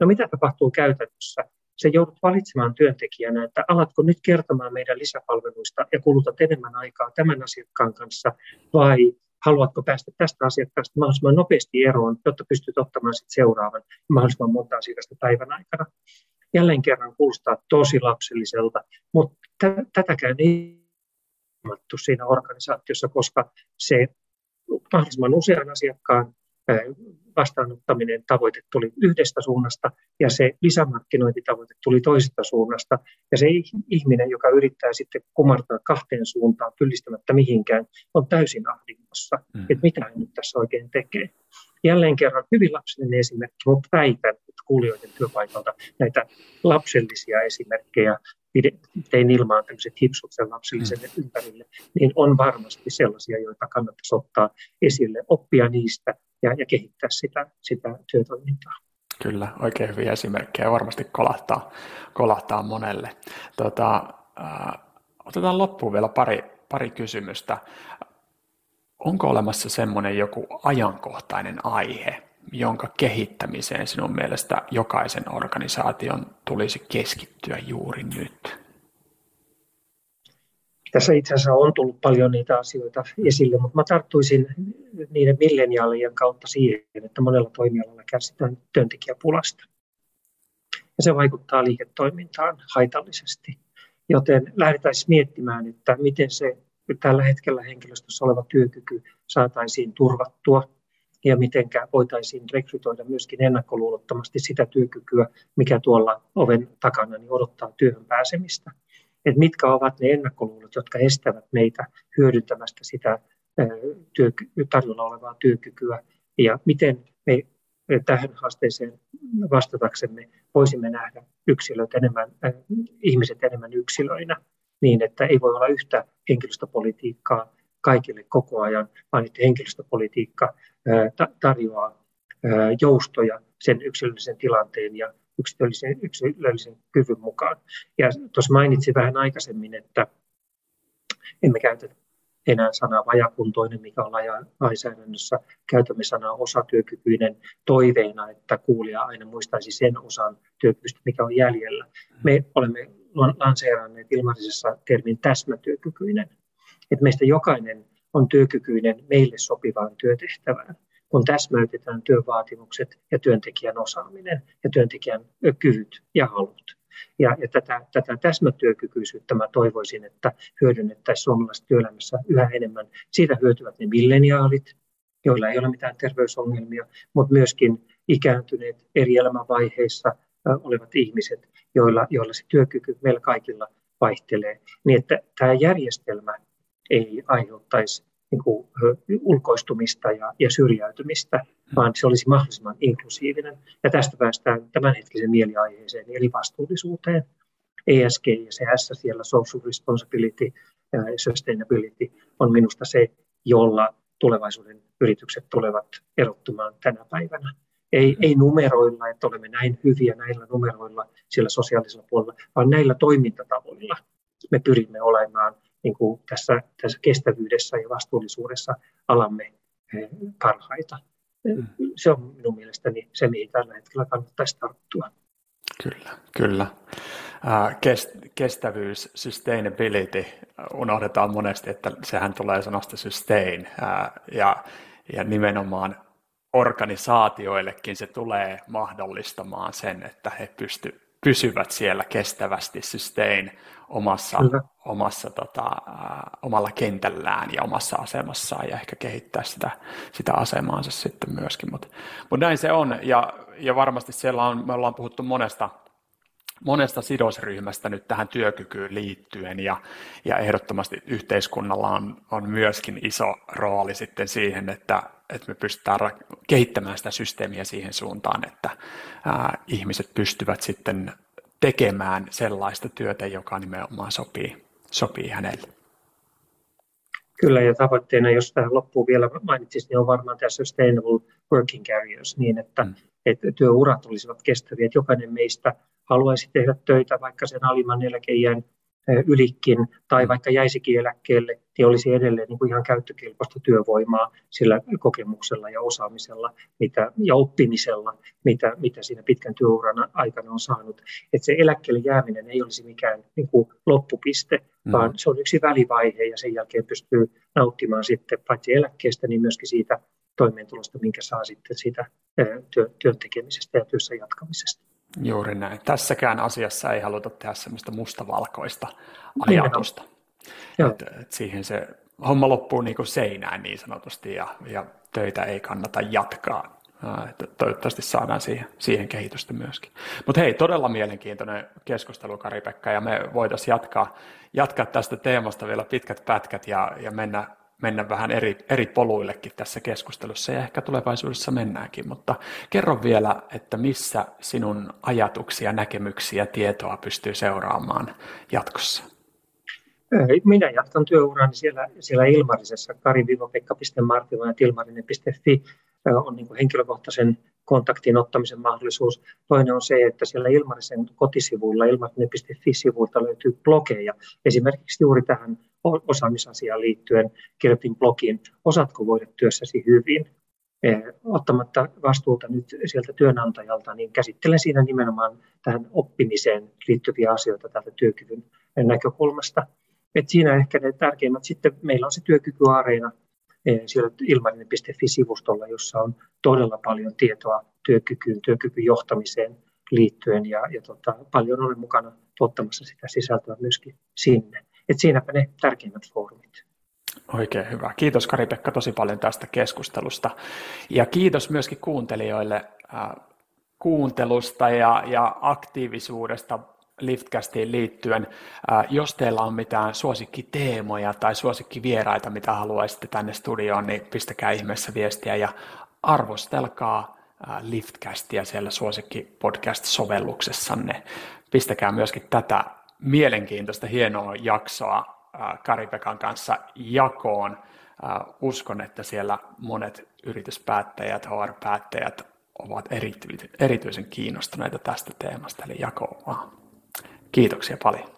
No mitä tapahtuu käytännössä? Se joudut valitsemaan työntekijänä, että alatko nyt kertomaan meidän lisäpalveluista ja kulutat enemmän aikaa tämän asiakkaan kanssa vai haluatko päästä tästä asiakkaasta mahdollisimman nopeasti eroon, jotta pystyt ottamaan sitten seuraavan mahdollisimman monta asiakasta päivän aikana. Jälleen kerran kuulostaa tosi lapselliselta, mutta t- tätäkään ei siinä organisaatiossa, koska se mahdollisimman usean asiakkaan vastaanottaminen tavoite tuli yhdestä suunnasta ja se lisämarkkinointitavoite tuli toisesta suunnasta. Ja se ihminen, joka yrittää sitten kumartaa kahteen suuntaan pyllistämättä mihinkään, on täysin ahdingossa, mm. että mitä hän nyt tässä oikein tekee. Jälleen kerran hyvin lapsellinen esimerkki, mutta väitän, että kuulijoiden työpaikalta näitä lapsellisia esimerkkejä tein ilmaan tämmöiset hipsut sen lapselliselle mm. ympärille, niin on varmasti sellaisia, joita kannattaisi ottaa esille, oppia niistä ja, ja kehittää sitä, sitä työtoimintaa. Kyllä, oikein hyviä esimerkkejä varmasti kolahtaa, kolahtaa monelle. Tota, äh, otetaan loppuun vielä pari, pari kysymystä. Onko olemassa semmoinen joku ajankohtainen aihe, jonka kehittämiseen sinun mielestä jokaisen organisaation tulisi keskittyä juuri nyt? Tässä itse asiassa on tullut paljon niitä asioita esille, mutta mä tarttuisin niiden milleniaalien kautta siihen, että monella toimialalla kärsitään työntekijäpulasta. Ja se vaikuttaa liiketoimintaan haitallisesti. Joten lähdetään miettimään, että miten se tällä hetkellä henkilöstössä oleva työkyky saataisiin turvattua ja miten voitaisiin rekrytoida myöskin ennakkoluulottomasti sitä työkykyä, mikä tuolla oven takana niin odottaa työhön pääsemistä. että mitkä ovat ne ennakkoluulot, jotka estävät meitä hyödyntämästä sitä tarjolla olevaa työkykyä ja miten me tähän haasteeseen vastataksemme voisimme nähdä yksilöt enemmän, äh, ihmiset enemmän yksilöinä niin, että ei voi olla yhtä henkilöstöpolitiikkaa kaikille koko ajan, vaan että henkilöstöpolitiikka tarjoaa joustoja sen yksilöllisen tilanteen ja yksilöllisen, yksilöllisen kyvyn mukaan. Ja tuossa mainitsin vähän aikaisemmin, että emme käytä enää sana vajakuntoinen, mikä on lainsäädännössä. Käytämme sanaa osatyökykyinen toiveena, että kuulija aina muistaisi sen osan työkyvystä, mikä on jäljellä. Me olemme lanseeranneet ilmaisessa termin täsmätyökykyinen. Että meistä jokainen on työkykyinen meille sopivaan työtehtävään kun täsmäytetään työvaatimukset ja työntekijän osaaminen ja työntekijän kyvyt ja halut. Ja, ja tätä, tätä täsmätyökykyisyyttä mä toivoisin, että hyödynnettäisiin suomalaisessa työelämässä yhä enemmän. Siitä hyötyvät ne milleniaalit, joilla ei ole mitään terveysongelmia, mutta myöskin ikääntyneet eri elämänvaiheissa olevat ihmiset, joilla, joilla se työkyky meillä kaikilla vaihtelee, niin että tämä järjestelmä ei aiheuttaisi niin kuin, ulkoistumista ja, ja syrjäytymistä, vaan se olisi mahdollisimman inklusiivinen. Ja tästä päästään tämänhetkisen mieliaiheeseen, eli vastuullisuuteen. ESG ja se S siellä, social responsibility ja sustainability, on minusta se, jolla tulevaisuuden yritykset tulevat erottumaan tänä päivänä. Ei, ei numeroilla, että olemme näin hyviä näillä numeroilla siellä sosiaalisella puolella, vaan näillä toimintatavoilla me pyrimme olemaan niin kuin tässä, tässä kestävyydessä ja vastuullisuudessa alamme eh, parhaita. Mm. Se on minun mielestäni se, mihin tällä hetkellä kannattaisi tarttua. Kyllä, kyllä. Kestävyys, sustainability, unohdetaan monesti, että sehän tulee sanasta sustain, ja, ja nimenomaan organisaatioillekin se tulee mahdollistamaan sen, että he pysty, pysyvät siellä kestävästi sustain omassa, omassa tota, omalla kentällään ja omassa asemassaan ja ehkä kehittää sitä, sitä asemaansa sitten myöskin. Mutta mut näin se on ja, ja varmasti siellä on, me ollaan puhuttu monesta, monesta sidosryhmästä nyt tähän työkykyyn liittyen ja, ja ehdottomasti yhteiskunnalla on, on myöskin iso rooli sitten siihen, että, että me pystytään kehittämään sitä systeemiä siihen suuntaan, että ää, ihmiset pystyvät sitten tekemään sellaista työtä, joka nimenomaan sopii, sopii hänelle. Kyllä, ja tavoitteena, jos tähän loppuun vielä mainitsisin, niin on varmaan tämä sustainable working carriers, niin että, mm. että työurat olisivat kestäviä, että jokainen meistä haluaisi tehdä töitä vaikka sen alimman eläkeijän ylikin tai vaikka jäisikin eläkkeelle, niin olisi edelleen niin kuin ihan käyttökelpoista työvoimaa sillä kokemuksella ja osaamisella mitä, ja oppimisella, mitä, mitä siinä pitkän työuran aikana on saanut. Että se eläkkeelle jääminen ei olisi mikään niin kuin loppupiste, mm. vaan se on yksi välivaihe ja sen jälkeen pystyy nauttimaan sitten paitsi eläkkeestä, niin myöskin siitä toimeentulosta, minkä saa sitten siitä työn tekemisestä ja työssä jatkamisesta. Juuri näin. Tässäkään asiassa ei haluta tehdä semmoista mustavalkoista ajatusta. että et siihen se homma loppuu niin kuin seinään niin sanotusti ja, ja töitä ei kannata jatkaa. Että toivottavasti saadaan siihen, siihen kehitystä myöskin. Mutta hei, todella mielenkiintoinen keskustelu, Kari-Pekka, ja me voitaisiin jatkaa, jatkaa tästä teemasta vielä pitkät pätkät ja, ja mennä mennä vähän eri, eri poluillekin tässä keskustelussa ja ehkä tulevaisuudessa mennäänkin, mutta kerro vielä, että missä sinun ajatuksia, näkemyksiä, tietoa pystyy seuraamaan jatkossa? Minä jatkan työurani siellä, siellä Ilmarisessa, kari-pekka.martila.ilmarinen.fi on niin henkilökohtaisen kontaktin ottamisen mahdollisuus. Toinen on se, että siellä Ilmarisen kotisivuilla, ilmarinen.fi-sivuilta löytyy blogeja. Esimerkiksi juuri tähän osaamisasiaan liittyen kirjoitin blogin, osaatko voida työssäsi hyvin? Ottamatta vastuuta nyt sieltä työnantajalta, niin käsittelen siinä nimenomaan tähän oppimiseen liittyviä asioita tältä työkyvyn näkökulmasta. Et siinä ehkä ne tärkeimmät. Sitten meillä on se työkykyareena ilmarinen.fi-sivustolla, jossa on todella paljon tietoa työkykyyn, työkykyjohtamiseen liittyen ja, ja tota, paljon olen mukana tuottamassa sitä sisältöä myöskin sinne. Et siinäpä ne tärkeimmät foorumit. Oikein hyvä. Kiitos Kari-Pekka tosi paljon tästä keskustelusta. Ja kiitos myöskin kuuntelijoille äh, kuuntelusta ja, ja aktiivisuudesta Liftcastiin liittyen. Jos teillä on mitään suosikkiteemoja tai suosikkivieraita, mitä haluaisitte tänne studioon, niin pistäkää ihmeessä viestiä ja arvostelkaa Liftcastia siellä suosikki podcast-sovelluksessanne. Pistäkää myöskin tätä mielenkiintoista, hienoa jaksoa Karipekan kanssa jakoon. Uskon, että siellä monet yrityspäättäjät, HR-päättäjät ovat erityisen kiinnostuneita tästä teemasta, eli jakoa. Kiitoksia paljon.